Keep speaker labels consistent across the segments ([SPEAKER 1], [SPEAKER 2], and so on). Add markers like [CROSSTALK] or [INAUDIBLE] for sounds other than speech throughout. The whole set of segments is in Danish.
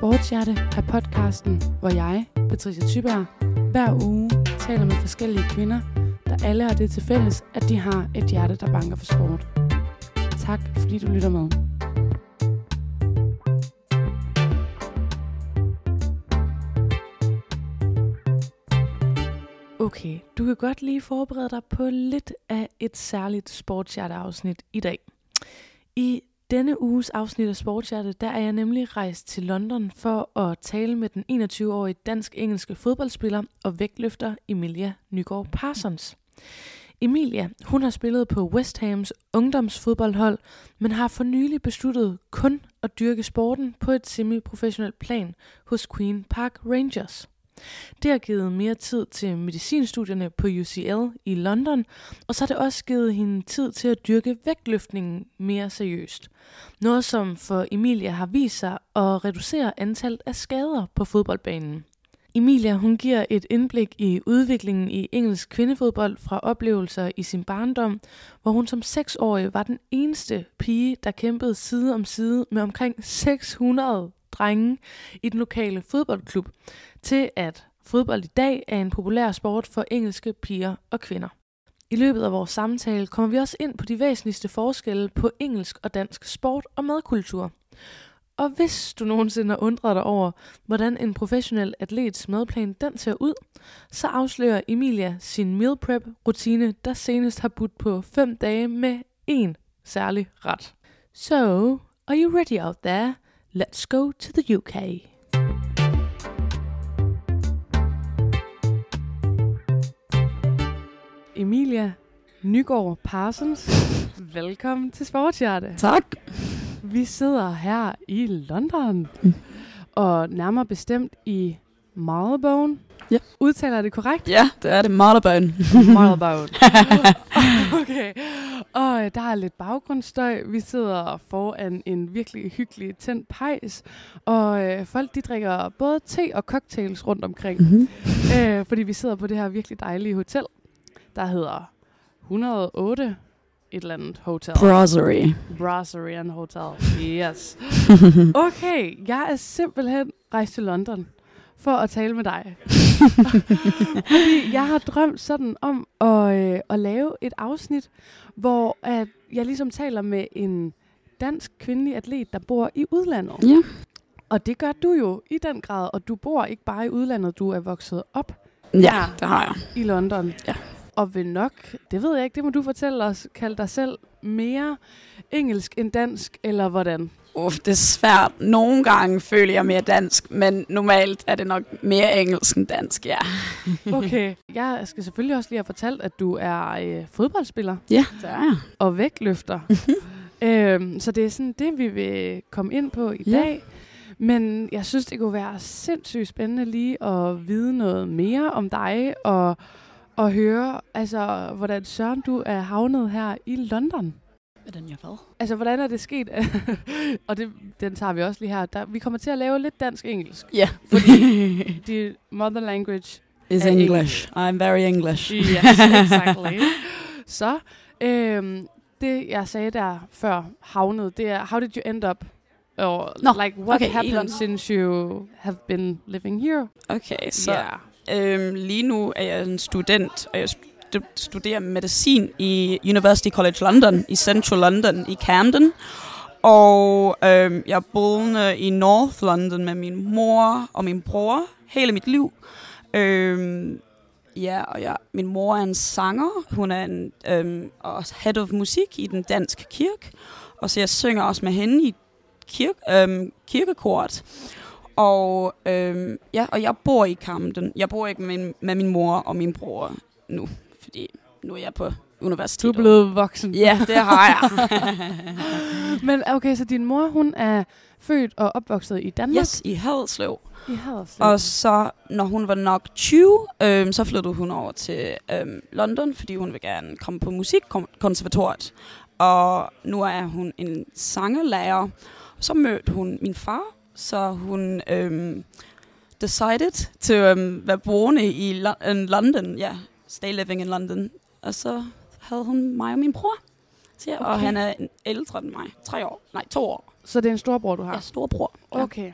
[SPEAKER 1] Sportshjerte er podcasten, hvor jeg, Patricia Tyberg, hver uge taler med forskellige kvinder, der alle har det til fælles, at de har et hjerte, der banker for sport. Tak fordi du lytter med. Okay, du kan godt lige forberede dig på lidt af et særligt sportshjerte-afsnit i dag. I denne uges afsnit af Sportshjerte, der er jeg nemlig rejst til London for at tale med den 21-årige dansk-engelske fodboldspiller og vægtløfter Emilia Nygaard Parsons. Emilia, hun har spillet på West Hams ungdomsfodboldhold, men har for nylig besluttet kun at dyrke sporten på et semi-professionelt plan hos Queen Park Rangers. Det har givet mere tid til medicinstudierne på UCL i London, og så har det også givet hende tid til at dyrke vægtløftningen mere seriøst. Noget som for Emilia har vist sig at reducere antallet af skader på fodboldbanen. Emilia hun giver et indblik i udviklingen i engelsk kvindefodbold fra oplevelser i sin barndom, hvor hun som seksårig var den eneste pige, der kæmpede side om side med omkring 600 drenge i den lokale fodboldklub, til at fodbold i dag er en populær sport for engelske piger og kvinder. I løbet af vores samtale kommer vi også ind på de væsentligste forskelle på engelsk og dansk sport og madkultur. Og hvis du nogensinde har undret dig over, hvordan en professionel atlets madplan den ser ud, så afslører Emilia sin meal prep rutine, der senest har budt på 5 dage med én særlig ret. So, are you ready out there? Let's go to the UK. Emilia Nygaard Parsons, [LAUGHS] velkommen til Sportshjerte.
[SPEAKER 2] Tak.
[SPEAKER 1] Vi sidder her i London, og nærmere bestemt i Marylebone.
[SPEAKER 2] Ja.
[SPEAKER 1] Udtaler jeg det korrekt?
[SPEAKER 2] Ja, det er det Marylebone. [LAUGHS]
[SPEAKER 1] Marylebone. [LAUGHS] okay. Og øh, der er lidt baggrundsstøj. Vi sidder foran en virkelig hyggelig tændt pejs. Og øh, folk de drikker både te og cocktails rundt omkring.
[SPEAKER 2] Mm-hmm. [LAUGHS]
[SPEAKER 1] øh, fordi vi sidder på det her virkelig dejlige hotel, der hedder 108 et eller andet hotel.
[SPEAKER 2] Brasserie.
[SPEAKER 1] Brasserie and Hotel. Yes. Okay, jeg er simpelthen rejst til London for at tale med dig. [LAUGHS] Fordi jeg har drømt sådan om at, øh, at lave et afsnit, hvor at jeg ligesom taler med en dansk kvindelig atlet, der bor i udlandet.
[SPEAKER 2] Ja.
[SPEAKER 1] Og det gør du jo i den grad, og du bor ikke bare i udlandet, du er vokset op
[SPEAKER 2] Ja, det har jeg.
[SPEAKER 1] i London.
[SPEAKER 2] Ja.
[SPEAKER 1] Og vil nok, det ved jeg ikke, det må du fortælle os, kalde dig selv mere engelsk end dansk, eller hvordan?
[SPEAKER 2] Uff, det er svært. Nogle gange føler jeg mere dansk, men normalt er det nok mere engelsk end dansk, ja. [LAUGHS]
[SPEAKER 1] Okay, jeg skal selvfølgelig også lige have fortalt, at du er øh, fodboldspiller
[SPEAKER 2] Ja, det er jeg.
[SPEAKER 1] og vægtløfter. [LAUGHS] øhm, så det er sådan det, vi vil komme ind på i
[SPEAKER 2] Ja.
[SPEAKER 1] dag. Men jeg synes, det kunne være sindssygt spændende lige at vide noget mere om dig og, og høre, altså, hvordan Søren, du er havnet her i London.
[SPEAKER 2] Hvordan jeg hvad?
[SPEAKER 1] Altså, hvordan er det sket? [LAUGHS] og det, den tager vi også lige her. Der, vi kommer til at lave lidt dansk-engelsk.
[SPEAKER 2] Ja,
[SPEAKER 1] Fordi [LAUGHS] de mother language
[SPEAKER 2] is
[SPEAKER 1] er
[SPEAKER 2] English. I'm very English.
[SPEAKER 1] Yes, exactly. [LAUGHS] Så, øhm, det jeg sagde der før havnet, det er, how did you end up? Or
[SPEAKER 2] Nå,
[SPEAKER 1] like, what
[SPEAKER 2] okay,
[SPEAKER 1] happened
[SPEAKER 2] London.
[SPEAKER 1] since you have been living here?
[SPEAKER 2] Okay, så
[SPEAKER 1] Yeah.
[SPEAKER 2] øhm, lige nu er jeg en student, og jeg studere studerer medicin i University College London, i Central London, i Camden. Og øh, jeg boede i North London med min mor og min bror hele mit liv. Øh, ja, og jeg, min mor er en sanger. Hun er en øh, også head of musik i den danske kirke. Og så jeg synger også med hende i kirke, øh, kirkekort. Og, øh, ja, og jeg bor i Camden. Jeg bor ikke med min, med min mor og min bror nu, fordi nu er jeg på
[SPEAKER 1] Du
[SPEAKER 2] universitetet.
[SPEAKER 1] er blevet voksen.
[SPEAKER 2] Ja, det har jeg. [LAUGHS]
[SPEAKER 1] Men okay, så din mor, hun er født og opvokset i Danmark?
[SPEAKER 2] yes, i Haderslev.
[SPEAKER 1] I Haderslev.
[SPEAKER 2] Og så, når hun var nok 20, øhm, så flyttede hun over til øhm, London, fordi hun vil gerne komme på musikkonservatoriet. Og nu er hun en sangerlærer. Så mødte hun min far, så hun øhm, decided to øhm, være boende i Lo- in London. Ja, stay living in London. Og så havde hun mig og min bror. Så, ja, Og
[SPEAKER 1] Okay.
[SPEAKER 2] han er ældre end mig. Tre år. Nej, to år.
[SPEAKER 1] Så det er en storbror, du har?
[SPEAKER 2] Er storbror. Ja.
[SPEAKER 1] Okay.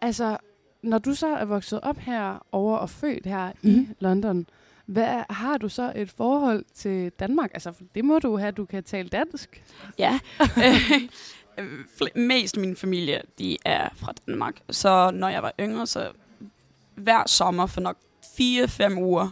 [SPEAKER 1] Altså, når du så er vokset op her over og født her mm. i
[SPEAKER 2] Mhm.
[SPEAKER 1] London, hvad har du så et forhold til Danmark? Altså, det må du have, du kan tale dansk.
[SPEAKER 2] Ja. [LAUGHS] Mest min familie, de er fra Danmark. Så når jeg var yngre, så hver sommer for nok 4-5 uger,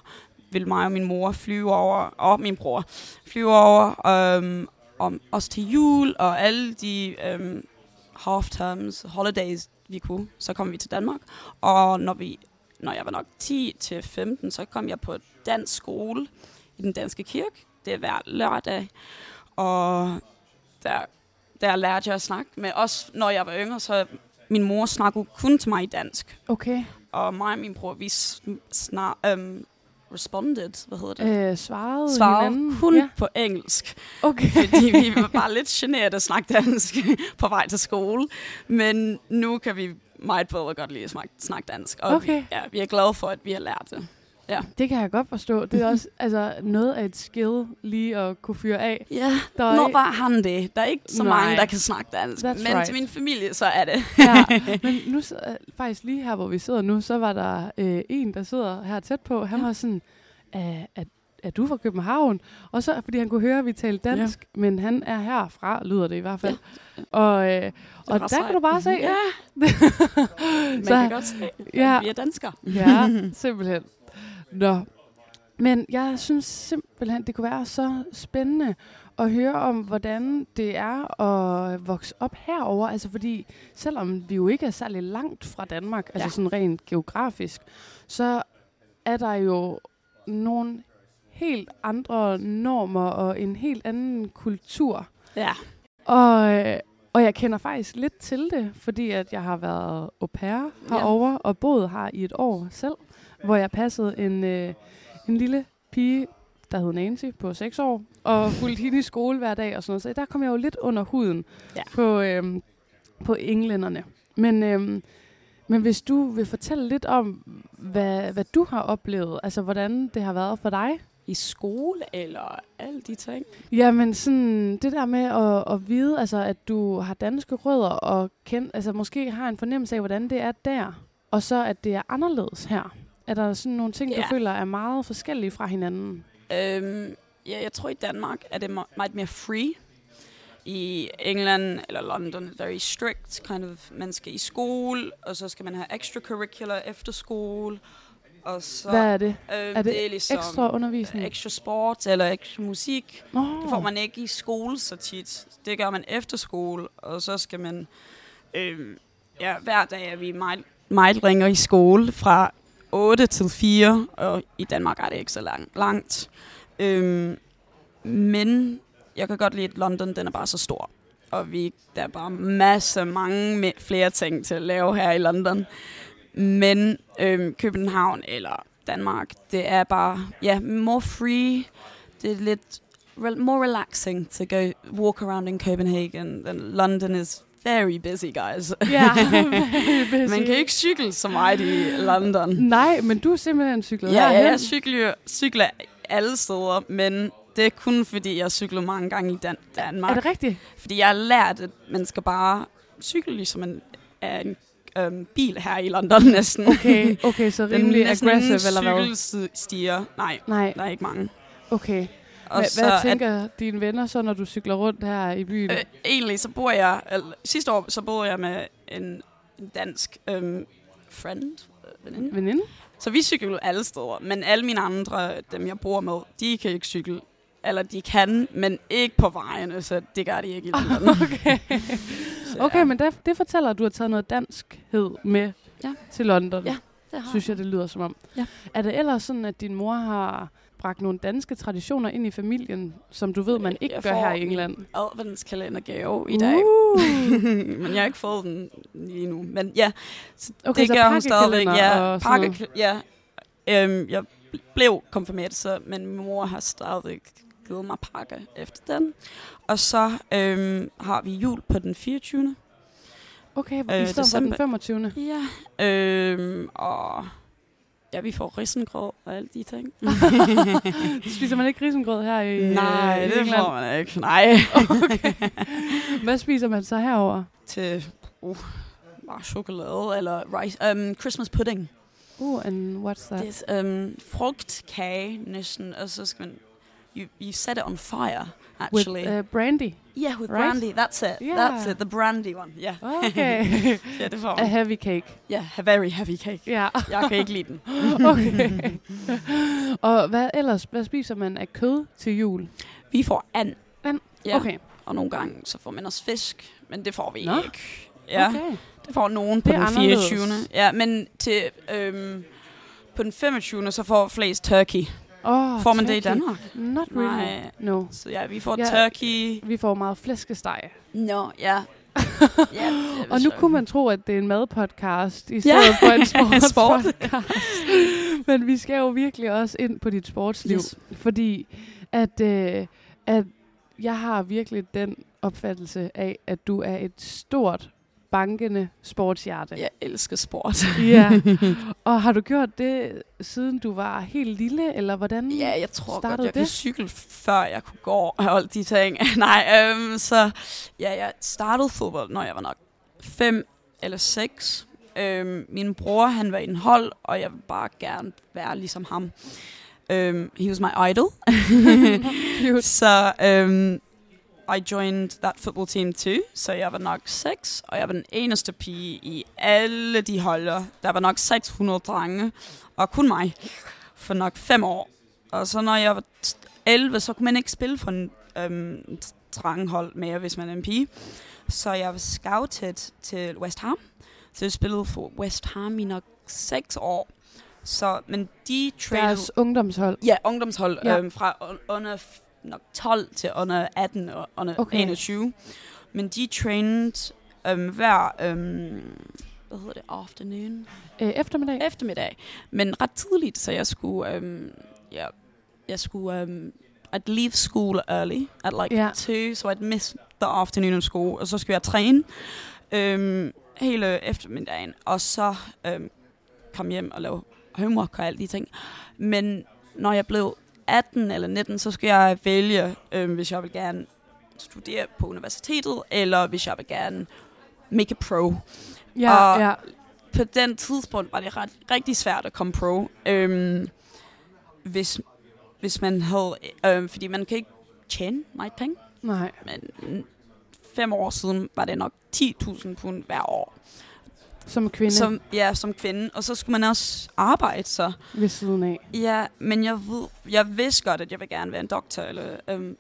[SPEAKER 2] ville mig og min mor flyve over, og min bror flyve over, øhm, om os til jul, og alle de øhm, half terms, holidays, vi kunne, så kom vi til Danmark. Og når, vi, når jeg var nok 10 til 15, så kom jeg på dansk skole i den danske kirke. Det er hver lørdag. Og der, der lærte jeg at snakke med os, når jeg var yngre, så min mor snakkede kun til mig i dansk.
[SPEAKER 1] Okay.
[SPEAKER 2] Og mig og min bror, vi snar, um, responded, hvad hedder det?
[SPEAKER 1] Øh, svarede
[SPEAKER 2] Svarede
[SPEAKER 1] hinanden?
[SPEAKER 2] kun
[SPEAKER 1] Ja.
[SPEAKER 2] på engelsk,
[SPEAKER 1] Okay.
[SPEAKER 2] fordi vi var bare lidt generet at snakke dansk [LAUGHS] på vej til skole. Men nu kan vi meget bedre godt lide at snakke, snakke dansk. Og
[SPEAKER 1] Okay.
[SPEAKER 2] vi, ja, vi er glade for, at vi har lært det.
[SPEAKER 1] Det kan jeg godt forstå. Det er også altså, noget af et skill lige at kunne fyre af.
[SPEAKER 2] Ja,
[SPEAKER 1] Der er
[SPEAKER 2] når var han det? Der er ikke så
[SPEAKER 1] Nej.
[SPEAKER 2] mange, der kan snakke dansk.
[SPEAKER 1] That's
[SPEAKER 2] Men
[SPEAKER 1] right.
[SPEAKER 2] til min familie, så er det.
[SPEAKER 1] Ja, [LAUGHS] men nu sidder, faktisk lige her, hvor vi sidder nu, så var der øh, en, der sidder her tæt på. Han
[SPEAKER 2] Ja.
[SPEAKER 1] var sådan, er, er, du fra København? Og så, fordi han kunne høre, at vi talte dansk, ja. men han er herfra, lyder det i hvert fald. Ja. Og, øh, og der
[SPEAKER 2] bare
[SPEAKER 1] kan du bare se.
[SPEAKER 2] Ja, [LAUGHS] man
[SPEAKER 1] Så-
[SPEAKER 2] kan godt se,
[SPEAKER 1] Ja.
[SPEAKER 2] at vi er danskere.
[SPEAKER 1] Ja, [LAUGHS] simpelthen. Nå. Men jeg synes simpelthen, det kunne være så spændende at høre om, hvordan det er at vokse op herover. Altså fordi, selvom vi jo ikke er særlig langt fra Danmark, altså
[SPEAKER 2] Ja.
[SPEAKER 1] sådan rent geografisk, så er der jo nogle helt andre normer og en helt anden kultur.
[SPEAKER 2] Ja.
[SPEAKER 1] Og, og jeg kender faktisk lidt til det, fordi at jeg har været au pair herovre og boet her i et år selv, hvor jeg passede en, øh, en lille pige, der hed Nancy, på 6 år, og fulgte hende i skole hver dag og sådan noget. Så der kom jeg jo lidt under huden
[SPEAKER 2] Ja.
[SPEAKER 1] på, øh, på englænderne. Men, øh, men hvis du vil fortælle lidt om, hvad, hvad du har oplevet, altså hvordan det har været for dig,
[SPEAKER 2] I skole eller alle de ting.
[SPEAKER 1] Jamen sådan det der med at, at vide, altså at du har danske rødder og kend, altså måske har en fornemmelse af, hvordan det er der, og så at det er anderledes her. Er der sådan nogle ting, du
[SPEAKER 2] Ja.
[SPEAKER 1] føler er meget forskellige fra hinanden?
[SPEAKER 2] Øhm, ja, jeg tror i Danmark er det me- meget mere free. I England eller London er very strict, kind of, man skal i skole, og så skal man have extracurricular efter skole. Og så,
[SPEAKER 1] Hvad er det?
[SPEAKER 2] øhm,
[SPEAKER 1] er det
[SPEAKER 2] er ligesom
[SPEAKER 1] Ekstra undervisning?
[SPEAKER 2] ekstra sport eller ekstra musik.
[SPEAKER 1] Nå,
[SPEAKER 2] Det får man ikke i skole så tit. Det gør man efter skole, og så skal man... Øh, ja, hver dag er vi meget, meget ringer i skole fra 8 til 4, og i Danmark er det ikke så lang, langt. Øhm, men jeg kan godt lide, at London den er bare så stor. Og vi, der er bare masser, mange flere ting til at lave her i London. Men øhm, København eller Danmark, det er bare, ja, more free. Det er lidt re- more relaxing to go walk around in Copenhagen. And London is very busy, guys. [LAUGHS]
[SPEAKER 1] Ja, [LAUGHS]
[SPEAKER 2] Man kan ikke cykle så meget i London.
[SPEAKER 1] Nej, men du er simpelthen cyklet
[SPEAKER 2] Ja, ja,
[SPEAKER 1] herhen.
[SPEAKER 2] jeg cykler, cykler alle steder, men det er kun fordi, jeg cykler mange gange i Dan- Danmark.
[SPEAKER 1] Er det rigtigt?
[SPEAKER 2] Fordi jeg har lært, at man skal bare cykle ligesom en, er en øhm, bil her i London næsten.
[SPEAKER 1] Okay, okay, så [LAUGHS]
[SPEAKER 2] Den
[SPEAKER 1] rimelig
[SPEAKER 2] næsten
[SPEAKER 1] aggressive, eller hvad?
[SPEAKER 2] ingen cykelstier. Nej,
[SPEAKER 1] Nej,
[SPEAKER 2] der er ikke mange.
[SPEAKER 1] okay.
[SPEAKER 2] Og
[SPEAKER 1] Hvad,
[SPEAKER 2] så
[SPEAKER 1] hvad
[SPEAKER 2] at-
[SPEAKER 1] tænker dine venner så, når du cykler rundt her i byen?
[SPEAKER 2] Øh, egentlig så bor jeg, eller, sidste år så boede jeg med en, en dansk øhm, friend, øh, veninde.
[SPEAKER 1] Veninde?
[SPEAKER 2] Så vi cykler alle steder, men alle mine andre, dem jeg bor med, de kan ikke cykle. Eller de kan, men ikke på vejene, så det gør de ikke i [LAUGHS] London.
[SPEAKER 1] Okay.
[SPEAKER 2] Så,
[SPEAKER 1] Okay,
[SPEAKER 2] ja,
[SPEAKER 1] men det, det fortæller, at du har taget noget danskhed med
[SPEAKER 2] Ja.
[SPEAKER 1] til London.
[SPEAKER 2] Ja, det har
[SPEAKER 1] Synes jeg, det lyder som om.
[SPEAKER 2] Ja.
[SPEAKER 1] Er det ellers sådan, at din mor har bragt nogle danske traditioner ind i familien, som du ved, man ikke
[SPEAKER 2] Jeg
[SPEAKER 1] gør her i England?
[SPEAKER 2] adventskalendergave i dag.
[SPEAKER 1] Uh. [LAUGHS]
[SPEAKER 2] men jeg har ikke fået den lige nu. Men ja, så
[SPEAKER 1] Okay,
[SPEAKER 2] det
[SPEAKER 1] så
[SPEAKER 2] gør hun stadigvæk. Ja, pakke, ja. Øhm, jeg blev konfirmeret, så, men min mor har stadig givet mig pakke efter den. Og så øhm, har vi jul på den 24.
[SPEAKER 1] Okay,
[SPEAKER 2] Øh,
[SPEAKER 1] i stedet for den
[SPEAKER 2] december.
[SPEAKER 1] 25.
[SPEAKER 2] Ja. Øhm, og ja, vi får risengrød og alle de ting. [LAUGHS] [LAUGHS]
[SPEAKER 1] Spiser man ikke risengrød her i
[SPEAKER 2] Nej,
[SPEAKER 1] øh, i
[SPEAKER 2] det
[SPEAKER 1] England?
[SPEAKER 2] får man ikke. Nej. [LAUGHS]
[SPEAKER 1] Hvad spiser man så herover?
[SPEAKER 2] Til uh, bare chokolade eller rice, um, Christmas pudding.
[SPEAKER 1] Uh, and what's that?
[SPEAKER 2] Det er um, frugtkage næsten, og så skal man, you, you set it on fire, actually.
[SPEAKER 1] With uh, brandy.
[SPEAKER 2] yeah, with
[SPEAKER 1] right?
[SPEAKER 2] brandy, that's it.
[SPEAKER 1] Yeah.
[SPEAKER 2] That's it, the brandy one, yeah.
[SPEAKER 1] Okay. [LAUGHS]
[SPEAKER 2] ja, det får
[SPEAKER 1] A heavy cake.
[SPEAKER 2] Ja, a very heavy cake.
[SPEAKER 1] Ja.
[SPEAKER 2] Jeg kan ikke lide den. [LAUGHS]
[SPEAKER 1] okay. og hvad ellers? Hvad spiser man af kød til jul?
[SPEAKER 2] Vi får and.
[SPEAKER 1] And?
[SPEAKER 2] Ja.
[SPEAKER 1] Okay.
[SPEAKER 2] Og nogle gange så får man også fisk, men det får vi
[SPEAKER 1] Nå.
[SPEAKER 2] ikke. Ja,
[SPEAKER 1] okay.
[SPEAKER 2] det får nogen på
[SPEAKER 1] Det
[SPEAKER 2] den
[SPEAKER 1] anderledes.
[SPEAKER 2] 24. Ja, men til, øhm, på den 25. så får flest turkey.
[SPEAKER 1] Oh,
[SPEAKER 2] får man det i
[SPEAKER 1] turkey.
[SPEAKER 2] Danmark?
[SPEAKER 1] Not really.
[SPEAKER 2] Nej.
[SPEAKER 1] No.
[SPEAKER 2] Så ja, vi får
[SPEAKER 1] Ja.
[SPEAKER 2] turkey.
[SPEAKER 1] Vi får meget flæskesteg.
[SPEAKER 2] Nå, ja. [LAUGHS] ja
[SPEAKER 1] Og nu kunne man tro, at det er en madpodcast i
[SPEAKER 2] Ja.
[SPEAKER 1] stedet for en [LAUGHS]
[SPEAKER 2] Sport.
[SPEAKER 1] sportspodcast. [LAUGHS] Men vi skal jo virkelig også ind på dit sportsliv.
[SPEAKER 2] Yes.
[SPEAKER 1] Fordi at, øh, at jeg har virkelig den opfattelse af, at du er et stort, bankende sportshjerte.
[SPEAKER 2] Jeg elsker sport. [LAUGHS]
[SPEAKER 1] Ja. [LAUGHS] Og har du gjort det, siden du var helt lille, eller hvordan?
[SPEAKER 2] Ja, jeg tror
[SPEAKER 1] Startede
[SPEAKER 2] godt, jeg
[SPEAKER 1] det?
[SPEAKER 2] kunne cykle, før jeg kunne gå og alle de ting. [LAUGHS] Nej, øhm, så ja, jeg startede fodbold, når jeg var nok fem eller seks. Øhm, min bror, han var i en hold, og jeg ville bare gerne være ligesom ham. Um, he was my idol. Så um, I joined that football team too. Så jeg var nok seks, og jeg var den eneste pige i alle de holder. Der var nok 600 drenge, og kun mig for nok fem år. Og så når jeg var t- 11, så kunne man ikke spille for en øhm, drenghold mere, hvis man er en pige. Så jeg var scouted til West Ham. Så jeg spillede for West Ham i nok seks år. Så, men de traded...
[SPEAKER 1] Deres ungdomshold.
[SPEAKER 2] Ja, ungdomshold
[SPEAKER 1] Ja.
[SPEAKER 2] Øhm, fra un- under nok 12 til under 18 og under
[SPEAKER 1] Okay.
[SPEAKER 2] okay. 21. Men de trained øhm, hver, øhm, hvad hedder det, afternoon?
[SPEAKER 1] Øh, eftermiddag.
[SPEAKER 2] Eftermiddag. Men ret tidligt, så jeg skulle, øhm, ja, jeg skulle, øhm, I'd leave school early at like
[SPEAKER 1] Ja.
[SPEAKER 2] two, so I'd miss the afternoon of school, og så skulle jeg træne øhm, hele eftermiddagen, og så øhm, komme hjem og lave homework og alle de ting. Men når jeg blev 18 eller 19, så skulle jeg vælge, øhm, hvis jeg vil gerne studere på universitetet, eller hvis jeg vil gerne make a pro.
[SPEAKER 1] Ja,
[SPEAKER 2] og-
[SPEAKER 1] ja.
[SPEAKER 2] På den tidspunkt var det ret, rigtig svært at komme pro, øhm, hvis, hvis man havde, øhm, fordi man kan ikke tjene meget penge,
[SPEAKER 1] Nej.
[SPEAKER 2] men fem år siden var det nok 10.000 pund hver år.
[SPEAKER 1] Som kvinde
[SPEAKER 2] Som, ja, som kvinde. Og så skulle man også arbejde, så.
[SPEAKER 1] ved siden af.
[SPEAKER 2] Ja, men jeg, ved, jeg vidste godt, at jeg vil gerne være en doktor, eller øhm?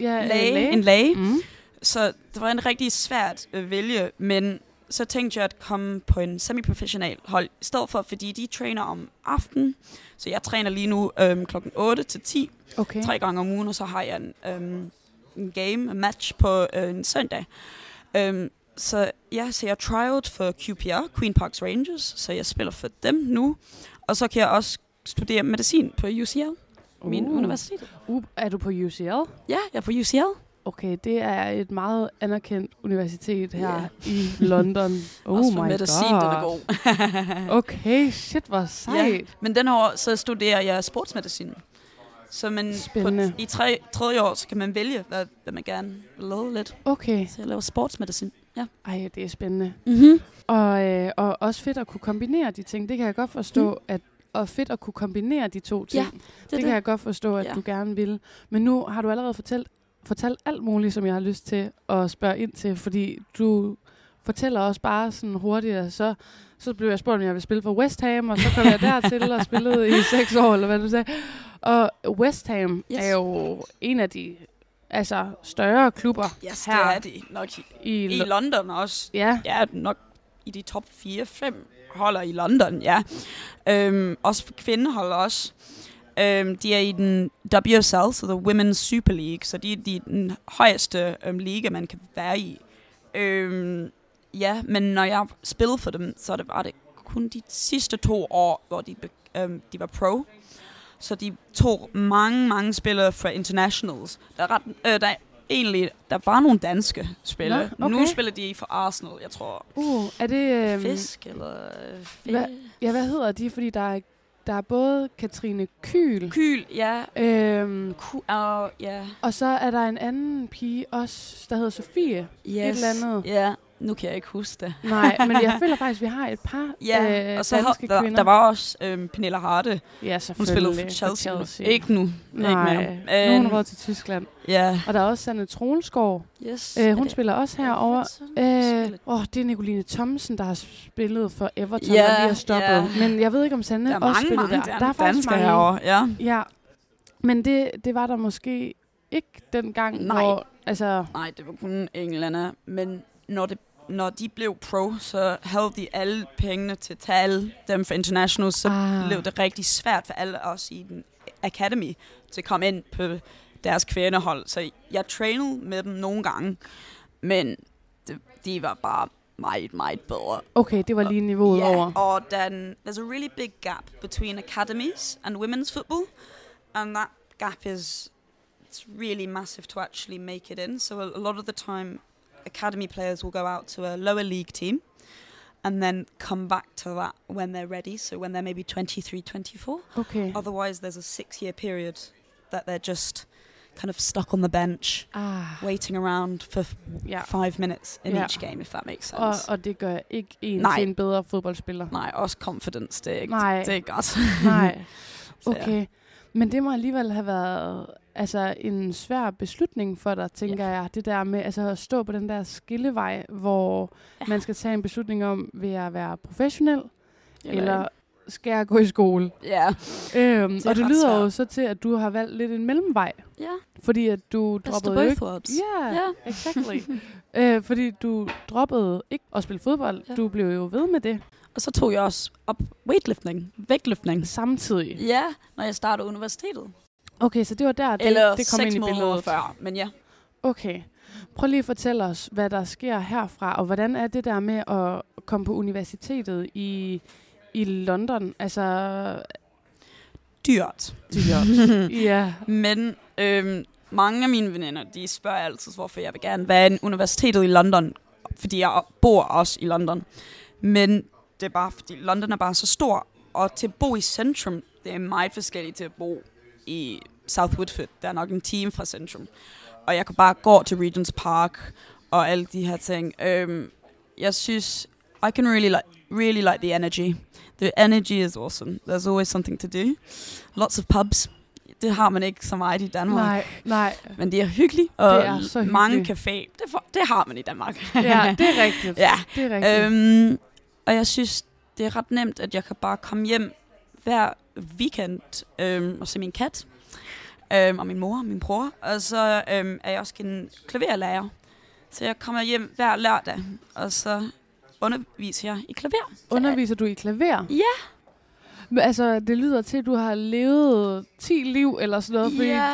[SPEAKER 1] Ja, øh,
[SPEAKER 2] læge,
[SPEAKER 1] læge.
[SPEAKER 2] en læge.
[SPEAKER 1] Mm.
[SPEAKER 2] Så det var en rigtig svært at vælge, men så tænkte jeg at komme på en semi-professional hold, i stedet for, fordi de træner om aftenen. Så jeg træner lige nu øhm, klokken 8 til 10,
[SPEAKER 1] Okay.
[SPEAKER 2] tre gange om ugen, og så har jeg en, øhm, en game, en match på øh, en søndag. Øhm, så ja, så jeg tryout for QPR, Queen Parks Rangers, så jeg spiller for dem nu. Og så kan jeg også studere medicin på UCL, min
[SPEAKER 1] Uh.
[SPEAKER 2] universitet.
[SPEAKER 1] Uh, er du på UCL?
[SPEAKER 2] Ja, jeg er på UCL.
[SPEAKER 1] Okay, det er et meget anerkendt universitet her
[SPEAKER 2] Ja.
[SPEAKER 1] i London. [LAUGHS] Oh
[SPEAKER 2] også for
[SPEAKER 1] my
[SPEAKER 2] medicin,
[SPEAKER 1] god.
[SPEAKER 2] den er god. [LAUGHS]
[SPEAKER 1] Okay, shit, hvor sejt.
[SPEAKER 2] Men den år, så studerer jeg sportsmedicin. Så man på, i tre, tredje år, så kan man vælge, hvad, hvad man gerne vil lave lidt.
[SPEAKER 1] Okay.
[SPEAKER 2] Så jeg laver sportsmedicin. Ja.
[SPEAKER 1] Ej, det er spændende.
[SPEAKER 2] Mm-hmm.
[SPEAKER 1] Og, øh, og også fedt at kunne kombinere de ting. Det kan jeg godt forstå, mm. at og fedt at kunne kombinere de to ting.
[SPEAKER 2] Ja,
[SPEAKER 1] det, det
[SPEAKER 2] det.
[SPEAKER 1] kan jeg godt forstå, at
[SPEAKER 2] Ja.
[SPEAKER 1] du gerne vil. Men nu har du allerede fortalt, fortalt alt muligt, som jeg har lyst til at spørge ind til, fordi du fortæller også bare sådan hurtigt, at så, så blev jeg spurgt, om jeg ville spille for West Ham, og så kom jeg dertil og spillede i seks år, eller hvad du sagde. Og West Ham yes.
[SPEAKER 2] Yes.
[SPEAKER 1] er jo en af de altså, større klubber
[SPEAKER 2] Yes,
[SPEAKER 1] her
[SPEAKER 2] det er det nok i,
[SPEAKER 1] i,
[SPEAKER 2] i
[SPEAKER 1] Lo-
[SPEAKER 2] London også.
[SPEAKER 1] Ja,
[SPEAKER 2] Ja, nok i de top 4-5 holder i London, ja. Øhm, også for kvindehold også. Øhm, de er i den WSL, så The Women's Super League, så de er de, den højeste øhm, liga, man kan være i. Øhm, ja, men når jeg spillede for dem, så det var det kun de sidste to år, hvor de, øhm, de var pro. Så de tog mange, mange spillere fra internationals. Der er, ret, øh, der er egentlig, der var nogle danske spillere.
[SPEAKER 1] Nå, okay.
[SPEAKER 2] Nu spiller de for Arsenal, jeg tror.
[SPEAKER 1] uh, er det... Øhm,
[SPEAKER 2] Fisk eller øh,
[SPEAKER 1] hvad- Ja, hvad hedder de? Fordi der er, der er både Katrine Kyl,
[SPEAKER 2] Kyl, ja.
[SPEAKER 1] øhm,
[SPEAKER 2] Ku, uh, ja.
[SPEAKER 1] og så er der en anden pige også, der hedder Sofie.
[SPEAKER 2] Yes.
[SPEAKER 1] eller andet.
[SPEAKER 2] Ja, Nu kan jeg ikke huske det.
[SPEAKER 1] Nej, men jeg [LAUGHS] føler faktisk, at vi har et par
[SPEAKER 2] Ja,
[SPEAKER 1] øh,
[SPEAKER 2] og så
[SPEAKER 1] danske
[SPEAKER 2] der,
[SPEAKER 1] kvinder.
[SPEAKER 2] der var også øhm, Pernille Harte.
[SPEAKER 1] ja,
[SPEAKER 2] Hun spillede for Chelsea. Chelsea. Ikke nu.
[SPEAKER 1] Nej,
[SPEAKER 2] Ikke
[SPEAKER 1] nu er
[SPEAKER 2] mere.
[SPEAKER 1] hun
[SPEAKER 2] Øhm,
[SPEAKER 1] råd til Tyskland.
[SPEAKER 2] Ja.
[SPEAKER 1] Og der er også Sanne Trolsgaard.
[SPEAKER 2] Yes.
[SPEAKER 1] Øh, hun spiller også
[SPEAKER 2] er. Everton?
[SPEAKER 1] Øh, åh, det er Nicoline Thomsen, der har spillet for Everton,
[SPEAKER 2] Ja,
[SPEAKER 1] og lige har stoppet.
[SPEAKER 2] ja.
[SPEAKER 1] Men jeg ved ikke, om Sanne
[SPEAKER 2] Der er
[SPEAKER 1] også
[SPEAKER 2] mange,
[SPEAKER 1] spillede
[SPEAKER 2] mange
[SPEAKER 1] der. Der er faktisk mange.
[SPEAKER 2] herovre. Ja.
[SPEAKER 1] Ja, men det, det var der måske ikke dengang,
[SPEAKER 2] Nej.
[SPEAKER 1] hvor... Altså,
[SPEAKER 2] Nej, det var kun englænder. Men når, det, når de blev pro, så havde de alle pengene til at tage alle dem for internationals. Så
[SPEAKER 1] Ah.
[SPEAKER 2] blev det rigtig svært for alle os i den academy til at komme ind på deres kvindehold. Så jeg trænede med dem nogle gange, men det, de var bare meget, meget bedre.
[SPEAKER 1] okay, det var lige niveauet
[SPEAKER 2] Yeah,
[SPEAKER 1] over.
[SPEAKER 2] or then there's a really big gap between academies and women's football, and that gap is it's really massive to actually make it in. So a lot of the time, academy players will go out to a lower league team, and then come back to that when they're ready. So when they're maybe 23, 24.
[SPEAKER 1] Okay.
[SPEAKER 2] Otherwise, there's a six-year period that they're just kind of stuck on the bench,
[SPEAKER 1] Ah,
[SPEAKER 2] waiting around for
[SPEAKER 1] ja.
[SPEAKER 2] five minutes in
[SPEAKER 1] Yeah.
[SPEAKER 2] each game, if that makes sense.
[SPEAKER 1] Og, og det gør ikke en
[SPEAKER 2] Nej.
[SPEAKER 1] til en bedre fodboldspiller.
[SPEAKER 2] Nej, også confidence, det er ikke,
[SPEAKER 1] Nej.
[SPEAKER 2] det er ikke godt.
[SPEAKER 1] Nej. [LAUGHS] Okay. Men det må alligevel have været altså, en svær beslutning for dig, tænker jeg. Det der med altså, at stå på den der skillevej, hvor
[SPEAKER 2] Ja.
[SPEAKER 1] man skal tage en beslutning om, vil jeg være professionel, eller,
[SPEAKER 2] Eller-
[SPEAKER 1] skal jeg gå i skole?
[SPEAKER 2] Ja.
[SPEAKER 1] Øhm, og det lyder jo
[SPEAKER 2] svært.
[SPEAKER 1] så til, at du har valgt lidt en mellemvej.
[SPEAKER 2] Ja,
[SPEAKER 1] Fordi at du
[SPEAKER 2] best
[SPEAKER 1] droppede jo
[SPEAKER 2] both
[SPEAKER 1] ikke...
[SPEAKER 2] worlds.
[SPEAKER 1] Ja,
[SPEAKER 2] Ja.
[SPEAKER 1] exactly. [LAUGHS] øh, fordi du droppede ikke at spille fodbold.
[SPEAKER 2] Ja.
[SPEAKER 1] Du blev jo ved med det
[SPEAKER 2] Og så tog jeg også op weightlifting, vægtløftning.
[SPEAKER 1] samtidig.
[SPEAKER 2] Ja, når jeg startede universitetet.
[SPEAKER 1] Okay, så det var der, det,
[SPEAKER 2] Eller
[SPEAKER 1] det kom ind i billedet.
[SPEAKER 2] før, men ja.
[SPEAKER 1] Okay. Prøv lige at fortælle os, hvad der sker herfra, og hvordan er det der med at komme på universitetet i, i London? Altså,
[SPEAKER 2] Dyrt.
[SPEAKER 1] dyrt. [LAUGHS] ja.
[SPEAKER 2] Men øhm, mange af mine veninder, de spørger altid, hvorfor jeg vil gerne være i universitetet i London. Fordi jeg bor også i London. Men det er bare, fordi London er bare så stor. Og til at bo i centrum, det er meget forskelligt til at bo i South Woodford. Der er nok en time fra centrum. Og jeg kan bare gå til Regent's Park og alle de her ting. Øhm, jeg synes, I can really like, really like the energy. The energy is awesome. There's always something to do. Lots of pubs. Det har man ikke så meget i Danmark.
[SPEAKER 1] Nej, nej.
[SPEAKER 2] Men det er hyggeligt, og
[SPEAKER 1] Det er så
[SPEAKER 2] mange
[SPEAKER 1] hyggeligt.
[SPEAKER 2] café. Det, for, det har man i Danmark.
[SPEAKER 1] Ja, det er rigtigt.
[SPEAKER 2] ja. [LAUGHS]
[SPEAKER 1] Det er rigtigt.
[SPEAKER 2] Øhm, og jeg synes, det er ret nemt, at jeg kan bare komme hjem hver weekend øhm, og se min kat, øhm, og min mor og min bror. Og så øhm, er jeg også en klaverlærer. Så jeg kommer hjem hver lørdag, og så underviser jeg i klaver.
[SPEAKER 1] Underviser du i klaver?
[SPEAKER 2] Ja.
[SPEAKER 1] Men Altså, det lyder til, at du har levet 10 liv eller sådan noget. Fordi
[SPEAKER 2] Ja,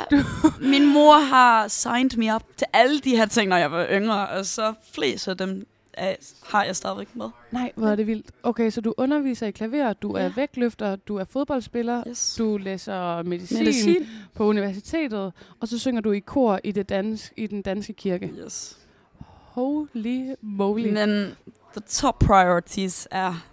[SPEAKER 2] min mor har signed me op til alle de her ting, når jeg var yngre, og så flest af dem er, har jeg stadigvæk med.
[SPEAKER 1] Nej, hvor er det vildt. Okay, så du underviser i klaver, du er
[SPEAKER 2] Ja.
[SPEAKER 1] vægtløfter, du er fodboldspiller,
[SPEAKER 2] Yes.
[SPEAKER 1] du læser medicin,
[SPEAKER 2] Medicin.
[SPEAKER 1] på universitetet, og så synger du i kor i, det dans, i den danske kirke.
[SPEAKER 2] Yes.
[SPEAKER 1] Holy moly.
[SPEAKER 2] Men the top priorities er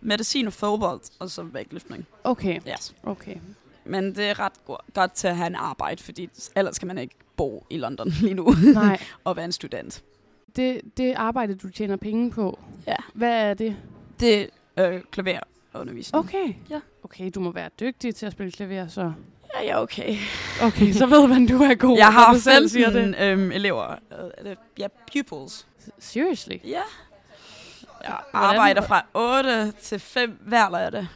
[SPEAKER 2] medicin og fodbold, og så vægtløftning.
[SPEAKER 1] Okay,
[SPEAKER 2] Yes.
[SPEAKER 1] okay.
[SPEAKER 2] Men det er ret go- godt til at have en arbejde, fordi ellers kan man ikke bo i London [LAUGHS] lige nu
[SPEAKER 1] Nej,
[SPEAKER 2] og være en student.
[SPEAKER 1] Det, det arbejde, du tjener penge på,
[SPEAKER 2] Ja.
[SPEAKER 1] hvad er det?
[SPEAKER 2] Det er øh, klaverundervisning.
[SPEAKER 1] Okay.
[SPEAKER 2] Ja.
[SPEAKER 1] Okay, du må være dygtig til at spille klaver, så...
[SPEAKER 2] Ja, ja, okay.
[SPEAKER 1] Okay, så ved man, du er god,
[SPEAKER 2] Jeg har
[SPEAKER 1] du selv siger det.
[SPEAKER 2] 15 øhm, elever. Øh, det- Ja, pupils.
[SPEAKER 1] Seriously?
[SPEAKER 2] Ja. Jeg arbejder fra 8 til 5 hver lørdag.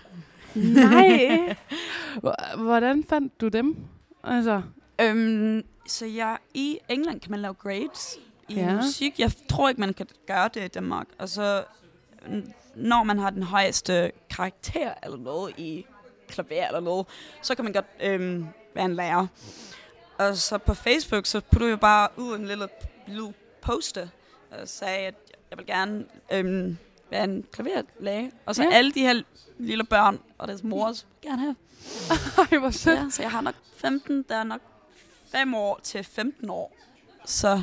[SPEAKER 1] Nej. [LAUGHS] Hvor- Hvordan fandt du dem? Altså,
[SPEAKER 2] Øhm, så jeg i England kan man lave grades i
[SPEAKER 1] Ja.
[SPEAKER 2] musik. Jeg tror ikke, man kan gøre det i Danmark. Altså, når man har den højeste karakter eller noget i klaver eller noget, så kan man godt øhm, være en lærer. Og så på Facebook, så putter jeg bare ud en lille, lille poster og sagde, at jeg vil gerne øhm, være en klaverlæge. Og så
[SPEAKER 1] Ja.
[SPEAKER 2] alle de her lille børn og deres mor også gerne have. [LAUGHS]
[SPEAKER 1] ej, hvor sødt.
[SPEAKER 2] Ja, så jeg har nok 15, der er nok 5 år til 15 år. Så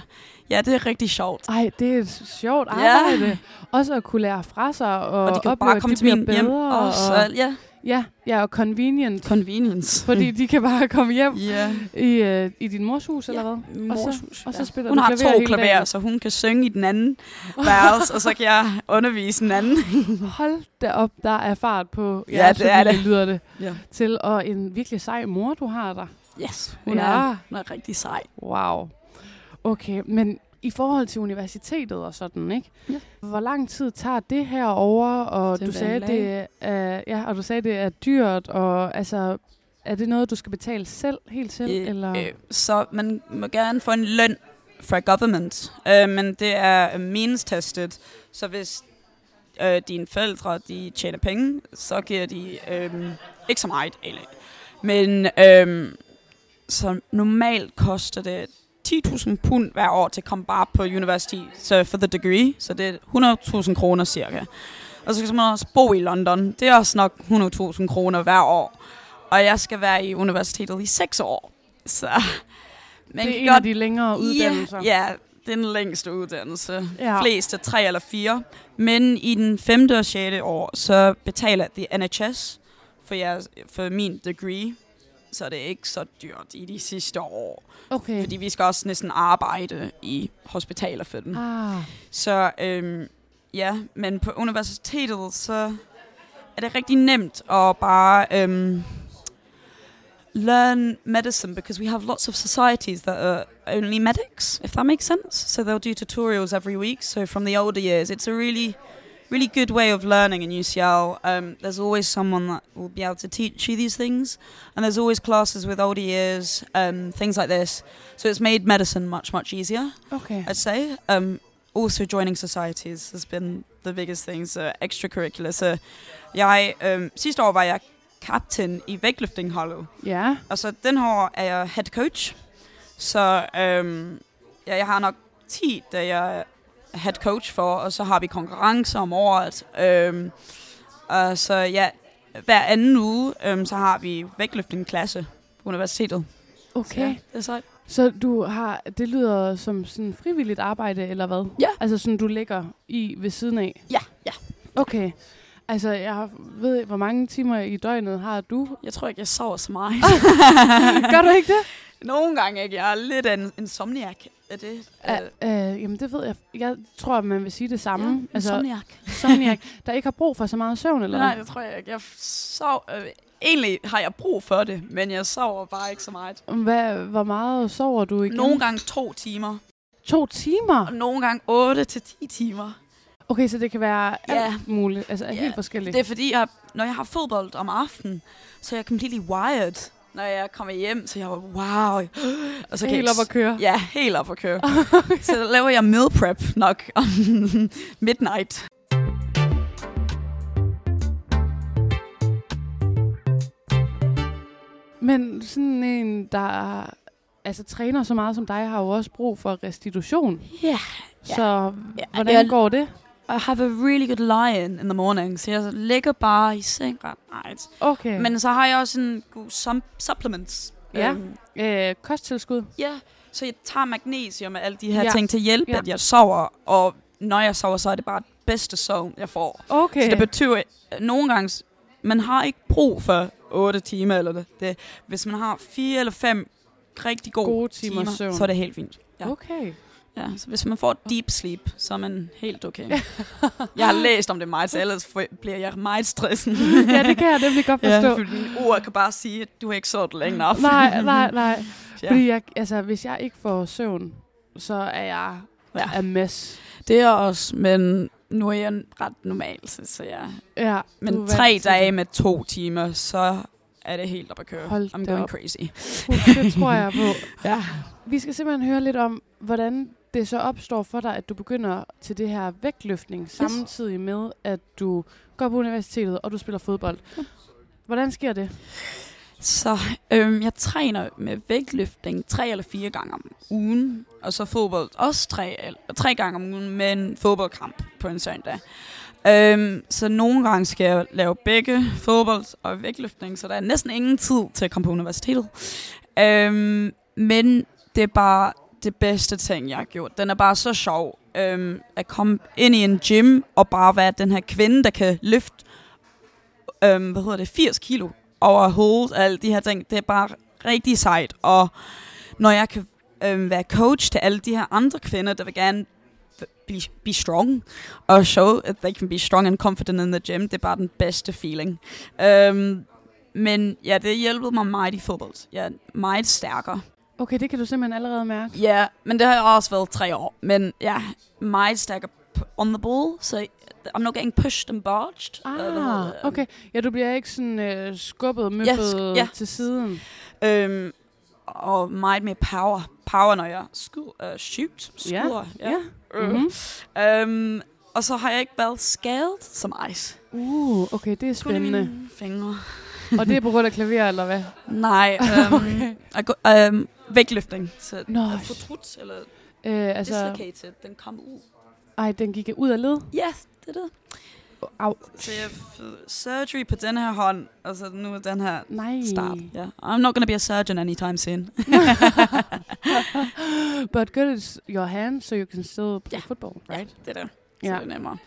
[SPEAKER 2] ja, det er rigtig sjovt.
[SPEAKER 1] Ej, det er et sjovt
[SPEAKER 2] Ja.
[SPEAKER 1] arbejde. Også at kunne lære fra sig og,
[SPEAKER 2] Og de kan
[SPEAKER 1] opleve,
[SPEAKER 2] bare
[SPEAKER 1] at
[SPEAKER 2] komme
[SPEAKER 1] de
[SPEAKER 2] til min hjem.
[SPEAKER 1] bedre.
[SPEAKER 2] Og så, ja,
[SPEAKER 1] Ja, ja, og convenient.
[SPEAKER 2] Convenience.
[SPEAKER 1] Fordi de kan bare komme hjem
[SPEAKER 2] Ja.
[SPEAKER 1] i, øh, i din mors hus, eller hvad?
[SPEAKER 2] Mors
[SPEAKER 1] Og så-
[SPEAKER 2] hus,
[SPEAKER 1] og så
[SPEAKER 2] ja.
[SPEAKER 1] spiller
[SPEAKER 2] Hun
[SPEAKER 1] du
[SPEAKER 2] har
[SPEAKER 1] klaver
[SPEAKER 2] to klaverer, så hun kan synge i den anden værelse, og så kan jeg undervise den anden. [LAUGHS]
[SPEAKER 1] Hold da op, der er fart på.
[SPEAKER 2] Ja, det er det.
[SPEAKER 1] lyder det
[SPEAKER 2] Ja.
[SPEAKER 1] til. Og en virkelig sej mor, du har der.
[SPEAKER 2] Yes, hun,
[SPEAKER 1] Ja.
[SPEAKER 2] er, hun er rigtig sej.
[SPEAKER 1] Wow. Okay, men i forhold til universitetet og sådan, ikke?
[SPEAKER 2] Ja.
[SPEAKER 1] Hvor lang tid tager det her over? Og du sagde, det er, ja, og du sagde, det er dyrt, og altså, er det noget, du skal betale selv, helt selv?
[SPEAKER 2] Øh,
[SPEAKER 1] eller?
[SPEAKER 2] Øh, så man må gerne få en løn fra government, øh, men det er means-testet. Så hvis øh, dine forældre de tjener penge, så giver de øh, ikke så meget. Eller, men øh, så normalt koster det 10.000 pund hver år til at komme bare på university så for the degree, så det er 100.000 kroner cirka. Og så skal man også bo i London. Det er også nok 100.000 kroner hver år. Og jeg skal være i universitetet i 6 år. Så man
[SPEAKER 1] det er en af de længere uddannelser.
[SPEAKER 2] Ja, er den længste uddannelse.
[SPEAKER 1] Ja.
[SPEAKER 2] Flest er tre eller fire. Men i den femte og sjette år, så betaler det NHS for, jeres, for min degree. Så det er ikke så dyrt i de sidste år.
[SPEAKER 1] Okay.
[SPEAKER 2] Fordi vi skal også næsten arbejde i hospitaler for den.
[SPEAKER 1] Ah,
[SPEAKER 2] Så øhm, ja, men på universitetet, så er det rigtig nemt at bare øhm, learn medicine because we have lots of societies that are only medics, if that makes sense. So they'll do tutorials every week. So from the older years, it's a really, really good way of learning in UCL. Um, there's always someone that will be able to teach you these things, and there's always classes with older years, um, things like this. So it's made medicine much, much easier.
[SPEAKER 1] okay.
[SPEAKER 2] I'd say. Um, also joining societies has been the biggest thing, so extracurricular. Så jeg, um, sidste år var jeg captain i vægtløftingholdet,
[SPEAKER 1] Ja,
[SPEAKER 2] og så den her år er jeg head coach. Så um, ja, jeg har nok 10, der jeg head coach for, og så har vi konkurrencer om året. Um, og så ja, hver anden uge, um, så har vi vægtløftingklasse på universitetet.
[SPEAKER 1] okay.
[SPEAKER 2] Ja, det er sejt.
[SPEAKER 1] Så du har, det lyder som sådan frivilligt arbejde, eller hvad?
[SPEAKER 2] Ja.
[SPEAKER 1] Altså sådan, du ligger i ved siden af?
[SPEAKER 2] Ja, ja.
[SPEAKER 1] Okay. Altså, jeg ved, hvor mange timer i døgnet har du?
[SPEAKER 2] Jeg tror ikke, jeg sover så meget. [LAUGHS]
[SPEAKER 1] Gør du ikke det?
[SPEAKER 2] Nogle gange ikke. Jeg er lidt en insomniac. Er det?
[SPEAKER 1] Uh, uh, jamen, det ved jeg. Jeg tror, man vil sige det samme.
[SPEAKER 2] Ja,
[SPEAKER 1] altså,
[SPEAKER 2] insomniac.
[SPEAKER 1] insomniac, der ikke har brug for så meget søvn, eller
[SPEAKER 2] Nej, det tror jeg ikke. Jeg sov, øh, egentlig har jeg brug for det, men jeg sover bare ikke så meget.
[SPEAKER 1] Hvad, hvor meget sover du igen?
[SPEAKER 2] Nogle gange to timer,
[SPEAKER 1] To timer?
[SPEAKER 2] og nogle gange 8 til 10 timer.
[SPEAKER 1] Okay, så det kan være
[SPEAKER 2] Ja.
[SPEAKER 1] alt muligt. Altså,
[SPEAKER 2] Ja,
[SPEAKER 1] helt forskelligt.
[SPEAKER 2] Det er fordi, jeg, når jeg har fodbold om aftenen, så er jeg completely wired. Når jeg kommer hjem, så jeg wow. Og så
[SPEAKER 1] helt
[SPEAKER 2] jeg
[SPEAKER 1] op at køre.
[SPEAKER 2] Ja, helt op at køre. [LAUGHS] så laver jeg meal prep nok [LAUGHS] om midnight.
[SPEAKER 1] Men sådan en, der altså, træner så meget som dig, har jo også brug for restitution.
[SPEAKER 2] Ja.
[SPEAKER 1] Så
[SPEAKER 2] Ja,
[SPEAKER 1] hvordan
[SPEAKER 2] jeg-
[SPEAKER 1] går det?
[SPEAKER 2] I have a really good lie-in in the morning, så jeg ligger bare i seng ret night.
[SPEAKER 1] Okay.
[SPEAKER 2] Men så har jeg også en god sum- supplements.
[SPEAKER 1] Ja.
[SPEAKER 2] Øhm,
[SPEAKER 1] øh, kosttilskud?
[SPEAKER 2] ja, så jeg tager magnesium og alle de her
[SPEAKER 1] Ja.
[SPEAKER 2] ting til hjælp,
[SPEAKER 1] Ja.
[SPEAKER 2] at jeg sover. Og når jeg sover, så er det bare det bedste søvn, jeg får.
[SPEAKER 1] Okay.
[SPEAKER 2] Så det betyder, at nogle gange, man har ikke brug for 8 timer eller det. det. Hvis man har 4 eller 5 rigtig gode,
[SPEAKER 1] Gode timer
[SPEAKER 2] timer,
[SPEAKER 1] søvn.
[SPEAKER 2] så er det helt fint. Ja.
[SPEAKER 1] Okay.
[SPEAKER 2] Ja, så hvis man får deep sleep, så er man helt okay. jeg har læst om det meget, så ellers bliver jeg meget stresset. [LAUGHS]
[SPEAKER 1] ja, det kan jeg nemlig godt forstå.
[SPEAKER 2] Ja, fordi ord kan bare sige, at du har ikke sovet længe nok.
[SPEAKER 1] nej, nej, nej. [LAUGHS]
[SPEAKER 2] Ja.
[SPEAKER 1] Fordi jeg, altså, hvis jeg ikke får søvn, så er jeg
[SPEAKER 2] Ja.
[SPEAKER 1] a mess.
[SPEAKER 2] Det er også, men nu er jeg ret normal, så, så ja. Men tre dage med to timer, så er det helt op at køre.
[SPEAKER 1] Hold
[SPEAKER 2] I'm going
[SPEAKER 1] op.
[SPEAKER 2] crazy.
[SPEAKER 1] Det tror jeg på. [LAUGHS]
[SPEAKER 2] Ja.
[SPEAKER 1] Vi skal simpelthen høre lidt om, hvordan det så opstår for dig, at du begynder til det her vægtløftning, samtidig med, at du går på universitetet, og du spiller fodbold. Hvordan sker det?
[SPEAKER 2] Så øhm, jeg træner med vægtløftning tre eller fire gange om ugen, og så fodbold også tre, eller, tre gange om ugen med en fodboldkamp på en søndag. Øhm, så nogle gange skal jeg lave begge fodbold og vægtløftning, så der er næsten ingen tid til at komme på universitetet. Øhm, men det er bare det bedste ting, jeg har gjort. Den er bare så sjov. Øhm, at komme ind i en gym og bare være den her kvinde, der kan løfte øhm, hvad hedder det, 80 kilo over hovedet, og alle de her ting. Det er bare rigtig sejt. Og når jeg kan øhm, være coach til alle de her andre kvinder, der vil gerne be, be strong, og show that they can be strong and confident in the gym, det er bare den bedste feeling. Øhm, men ja, det hjælpede mig meget i fodbold. Jeg er meget stærkere.
[SPEAKER 1] Okay, det kan du simpelthen allerede mærke.
[SPEAKER 2] Ja, men det har jeg også været tre år. Men ja, meget stærkere on the ball, så I'm not getting pushed and barged.
[SPEAKER 1] Ah,
[SPEAKER 2] det?
[SPEAKER 1] okay. Ja, du bliver ikke sådan øh, skubbet, møffet
[SPEAKER 2] ja.
[SPEAKER 1] til siden.
[SPEAKER 2] Øhm, og meget mere power. Power, når jeg skud, uh, shoot,
[SPEAKER 1] Ja,
[SPEAKER 2] skyder.
[SPEAKER 1] ja.
[SPEAKER 2] Øh.
[SPEAKER 1] Mhm.
[SPEAKER 2] Øhm, og så har jeg ikke været skadet som ice.
[SPEAKER 1] Uh, okay, det er
[SPEAKER 2] Kun i
[SPEAKER 1] spændende.
[SPEAKER 2] mine fingre. [LAUGHS]
[SPEAKER 1] Og det er på grund af klaver, eller hvad?
[SPEAKER 2] Nej, øhm, [LAUGHS]
[SPEAKER 1] Okay.
[SPEAKER 2] okay. øhm, vægtløftning. Så
[SPEAKER 1] Nå,
[SPEAKER 2] fortrudt, eller
[SPEAKER 1] Øh, altså,
[SPEAKER 2] dislocated, den kom ud.
[SPEAKER 1] ej, den gik ud af led.
[SPEAKER 2] Ja, det er det.
[SPEAKER 1] Au.
[SPEAKER 2] Så jeg surgery på den her hånd, og så nu er den her
[SPEAKER 1] Nej.
[SPEAKER 2] start. Yeah. I'm not gonna be a surgeon anytime soon. [LAUGHS]
[SPEAKER 1] But good is your hand, so you can still play
[SPEAKER 2] Ja.
[SPEAKER 1] football, right?
[SPEAKER 2] det er det.
[SPEAKER 1] Ja.
[SPEAKER 2] Så det er nemmere.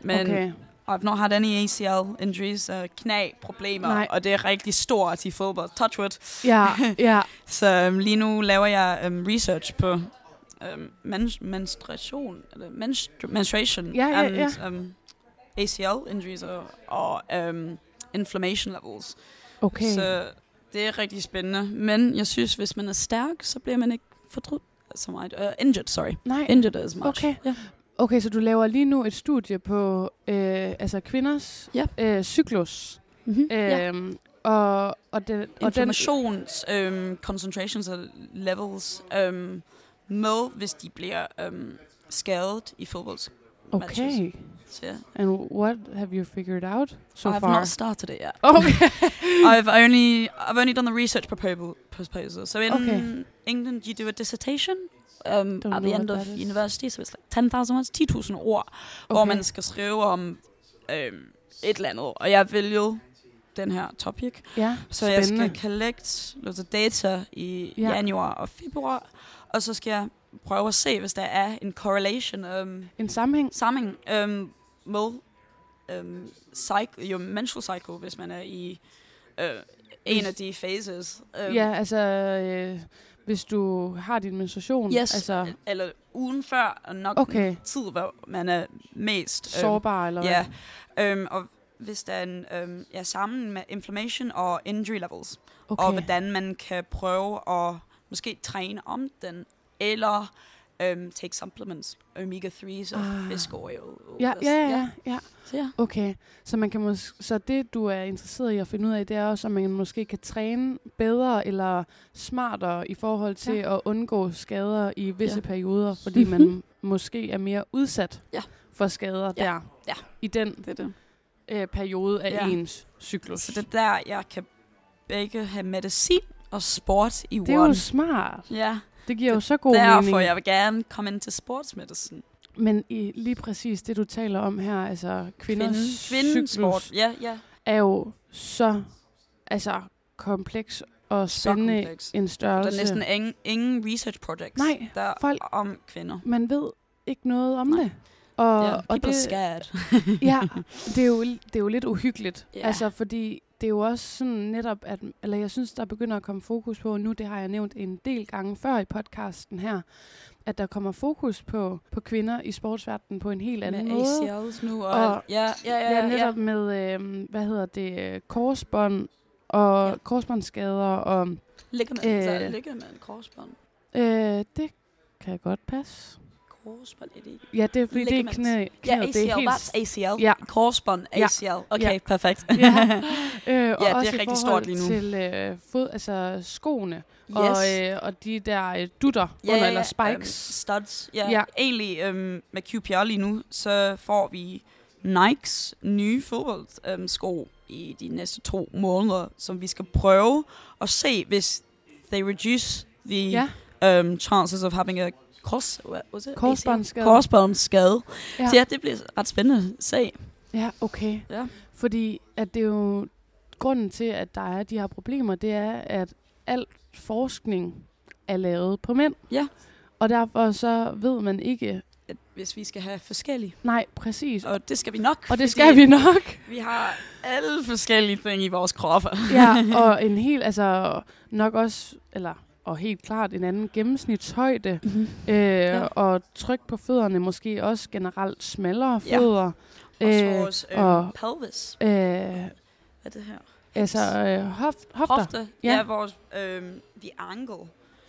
[SPEAKER 2] Men
[SPEAKER 1] okay.
[SPEAKER 2] I've not had any ACL injuries, uh, knæproblemer,
[SPEAKER 1] Nej.
[SPEAKER 2] og det er rigtig stort i fodbold. Touch wood.
[SPEAKER 1] Ja, ja. [LAUGHS]
[SPEAKER 2] Så um, lige nu laver jeg um, research på um, men- menstruation, eller menstru- menstruation,
[SPEAKER 1] Ja, ja,
[SPEAKER 2] and
[SPEAKER 1] ja.
[SPEAKER 2] Um, ACL injuries og, og um, inflammation levels.
[SPEAKER 1] Okay.
[SPEAKER 2] Så det er rigtig spændende. Men jeg synes, hvis man er stærk, så bliver man ikke fortrudt så meget. Uh, injured, sorry.
[SPEAKER 1] Nej.
[SPEAKER 2] Injured as much.
[SPEAKER 1] Okay.
[SPEAKER 2] Ja.
[SPEAKER 1] Okay, så du laver lige nu et studie på øh, altså kvinders
[SPEAKER 2] Ja.
[SPEAKER 1] øh, cyklus.
[SPEAKER 2] Mm-hmm. ja.
[SPEAKER 1] Øhm, og, og, den, og den,
[SPEAKER 2] um, concentrations og levels um, med, hvis de bliver um, skadet i fodbold.
[SPEAKER 1] Okay.
[SPEAKER 2] Så ja.
[SPEAKER 1] And what have you figured out so
[SPEAKER 2] I've
[SPEAKER 1] far?
[SPEAKER 2] not started it yet.
[SPEAKER 1] Okay. [LAUGHS]
[SPEAKER 2] I've only I've only done the research proposal. proposal. So in
[SPEAKER 1] Okay.
[SPEAKER 2] England, you do a dissertation um, at the end of university, so it's like 10,000 words, 10.000 ord, hvor
[SPEAKER 1] Okay.
[SPEAKER 2] man skal skrive om øhm, et eller andet. Og jeg vælger den her topic.
[SPEAKER 1] Ja,
[SPEAKER 2] Så jeg
[SPEAKER 1] spændende.
[SPEAKER 2] skal collect noget data i
[SPEAKER 1] Ja.
[SPEAKER 2] ja. januar og februar, og så skal jeg prøve at se, hvis der er en correlation, um,
[SPEAKER 1] En sammenhæng?
[SPEAKER 2] sammenhæng um, med um, cycle, jo menstrual cycle, hvis man er i uh, en af de phases. Um,
[SPEAKER 1] Ja, altså, øh, hvis du har din menstruation,
[SPEAKER 2] yes,
[SPEAKER 1] altså
[SPEAKER 2] eller ugen før, og nok
[SPEAKER 1] Okay.
[SPEAKER 2] tid, hvor man er mest øhm,
[SPEAKER 1] sårbar, eller
[SPEAKER 2] Ja,
[SPEAKER 1] hvad?
[SPEAKER 2] øhm, og hvis der er en, øhm, ja, sammen med inflammation og injury levels,
[SPEAKER 1] Okay.
[SPEAKER 2] og hvordan man kan prøve at måske træne om den, eller øhm, take supplements, omega-3s og
[SPEAKER 1] Ah.
[SPEAKER 2] fish oil.
[SPEAKER 1] Ja,
[SPEAKER 2] das.
[SPEAKER 1] ja, ja, ja, ja.
[SPEAKER 2] Så ja.
[SPEAKER 1] Okay, så man kan mås- så det du er interesseret i at finde ud af, det er også, om man måske kan træne bedre eller smartere i forhold til
[SPEAKER 2] Ja.
[SPEAKER 1] at undgå skader i visse
[SPEAKER 2] Ja.
[SPEAKER 1] perioder, fordi man [LAUGHS] måske er mere udsat
[SPEAKER 2] Ja.
[SPEAKER 1] for skader
[SPEAKER 2] Ja.
[SPEAKER 1] der
[SPEAKER 2] Ja.
[SPEAKER 1] i den
[SPEAKER 2] Det er det.
[SPEAKER 1] øh, periode af
[SPEAKER 2] Ja.
[SPEAKER 1] ens cyklus.
[SPEAKER 2] Så det er der, jeg kan begge have medicin og sport i
[SPEAKER 1] det er
[SPEAKER 2] one.
[SPEAKER 1] jo smart.
[SPEAKER 2] Ja,
[SPEAKER 1] Det giver jo
[SPEAKER 2] Det-
[SPEAKER 1] så god
[SPEAKER 2] derfor
[SPEAKER 1] mening.
[SPEAKER 2] jeg vil gerne komme ind til sportsmedicin.
[SPEAKER 1] Men i lige præcis det, du taler om her, altså kvinders
[SPEAKER 2] Kvinde, sport. Ja, ja.
[SPEAKER 1] er jo så altså, kompleks og
[SPEAKER 2] Så
[SPEAKER 1] spændende
[SPEAKER 2] kompleks.
[SPEAKER 1] en
[SPEAKER 2] Der
[SPEAKER 1] størrelse.
[SPEAKER 2] er næsten ingen, ingen research projects,
[SPEAKER 1] Nej,
[SPEAKER 2] der er
[SPEAKER 1] folk-
[SPEAKER 2] om kvinder.
[SPEAKER 1] Man ved ikke noget om
[SPEAKER 2] Nej.
[SPEAKER 1] det. Og,
[SPEAKER 2] Ja,
[SPEAKER 1] og det,
[SPEAKER 2] are scared.
[SPEAKER 1] ja, [LAUGHS] det er, jo, det er jo lidt uhyggeligt.
[SPEAKER 2] Ja.
[SPEAKER 1] Altså, fordi det er jo også sådan netop, at, eller jeg synes, der begynder at komme fokus på, nu det har jeg nævnt en del gange før i podcasten her, at der kommer fokus på, på kvinder i sportsverdenen på en helt anden
[SPEAKER 2] med
[SPEAKER 1] måde.
[SPEAKER 2] ACLs nu. Og,
[SPEAKER 1] Og-
[SPEAKER 2] ja, ja, ja,
[SPEAKER 1] Ja,
[SPEAKER 2] ja,
[SPEAKER 1] netop med, øh, hvad hedder det, korsbånd og
[SPEAKER 2] Ja.
[SPEAKER 1] ja. korsbåndsskader, og
[SPEAKER 2] Ligament,
[SPEAKER 1] Øh.
[SPEAKER 2] så ligament, korsbånd.
[SPEAKER 1] øh, det kan godt passe.
[SPEAKER 2] Korsbånd, er det ikke?
[SPEAKER 1] Ja, det er fordi, det er knæ,
[SPEAKER 2] Ja,
[SPEAKER 1] knæet,
[SPEAKER 2] ACL,
[SPEAKER 1] det er helt...
[SPEAKER 2] that's ACL.
[SPEAKER 1] Ja.
[SPEAKER 2] Korsbånd,
[SPEAKER 1] Ja.
[SPEAKER 2] ACL. Okay,
[SPEAKER 1] Ja.
[SPEAKER 2] perfekt.
[SPEAKER 1] Ja. [LAUGHS] Øh, og
[SPEAKER 2] Ja, det er rigtig stort lige nu.
[SPEAKER 1] til øh, fod, altså skoene
[SPEAKER 2] yes.
[SPEAKER 1] og, øh, og de der øh, dutter
[SPEAKER 2] ja,
[SPEAKER 1] under,
[SPEAKER 2] ja,
[SPEAKER 1] eller
[SPEAKER 2] ja,
[SPEAKER 1] spikes.
[SPEAKER 2] Um, studs. Ja,
[SPEAKER 1] Ja.
[SPEAKER 2] ja. egentlig um, med QPR lige nu, så får vi Nikes nye fodboldsko sko i de næste to måneder, som vi skal prøve at se, hvis they reduce the
[SPEAKER 1] ja,
[SPEAKER 2] um, chances of having a it?
[SPEAKER 1] Korsbåndsskade.
[SPEAKER 2] Korsbåndsskade.
[SPEAKER 1] Ja.
[SPEAKER 2] Så ja, det bliver ret spændende se.
[SPEAKER 1] ja, okay.
[SPEAKER 2] Ja.
[SPEAKER 1] Fordi at det er jo grunden til, at der er de her problemer, det er, at al forskning er lavet på mænd.
[SPEAKER 2] Ja.
[SPEAKER 1] Og derfor så ved man ikke
[SPEAKER 2] at hvis vi skal have forskellige.
[SPEAKER 1] Nej, præcis.
[SPEAKER 2] Og det skal vi nok.
[SPEAKER 1] Og det skal vi nok.
[SPEAKER 2] Vi har alle forskellige ting i vores kroppe.
[SPEAKER 1] ja, [LAUGHS] og en helt, altså nok også, eller og helt klart en anden gennemsnitshøjde,
[SPEAKER 2] Mm-hmm.
[SPEAKER 1] øh,
[SPEAKER 2] Ja.
[SPEAKER 1] og tryk på fødderne, måske også generelt smallere
[SPEAKER 2] Ja.
[SPEAKER 1] fødder.
[SPEAKER 2] Også
[SPEAKER 1] Øh,
[SPEAKER 2] vores øh,
[SPEAKER 1] og-
[SPEAKER 2] pelvis.
[SPEAKER 1] Øh,
[SPEAKER 2] Hvad er det her?
[SPEAKER 1] altså øh, hoft, hofter.
[SPEAKER 2] Hofte.
[SPEAKER 1] Ja.
[SPEAKER 2] Ja, ja vores øh, the angle.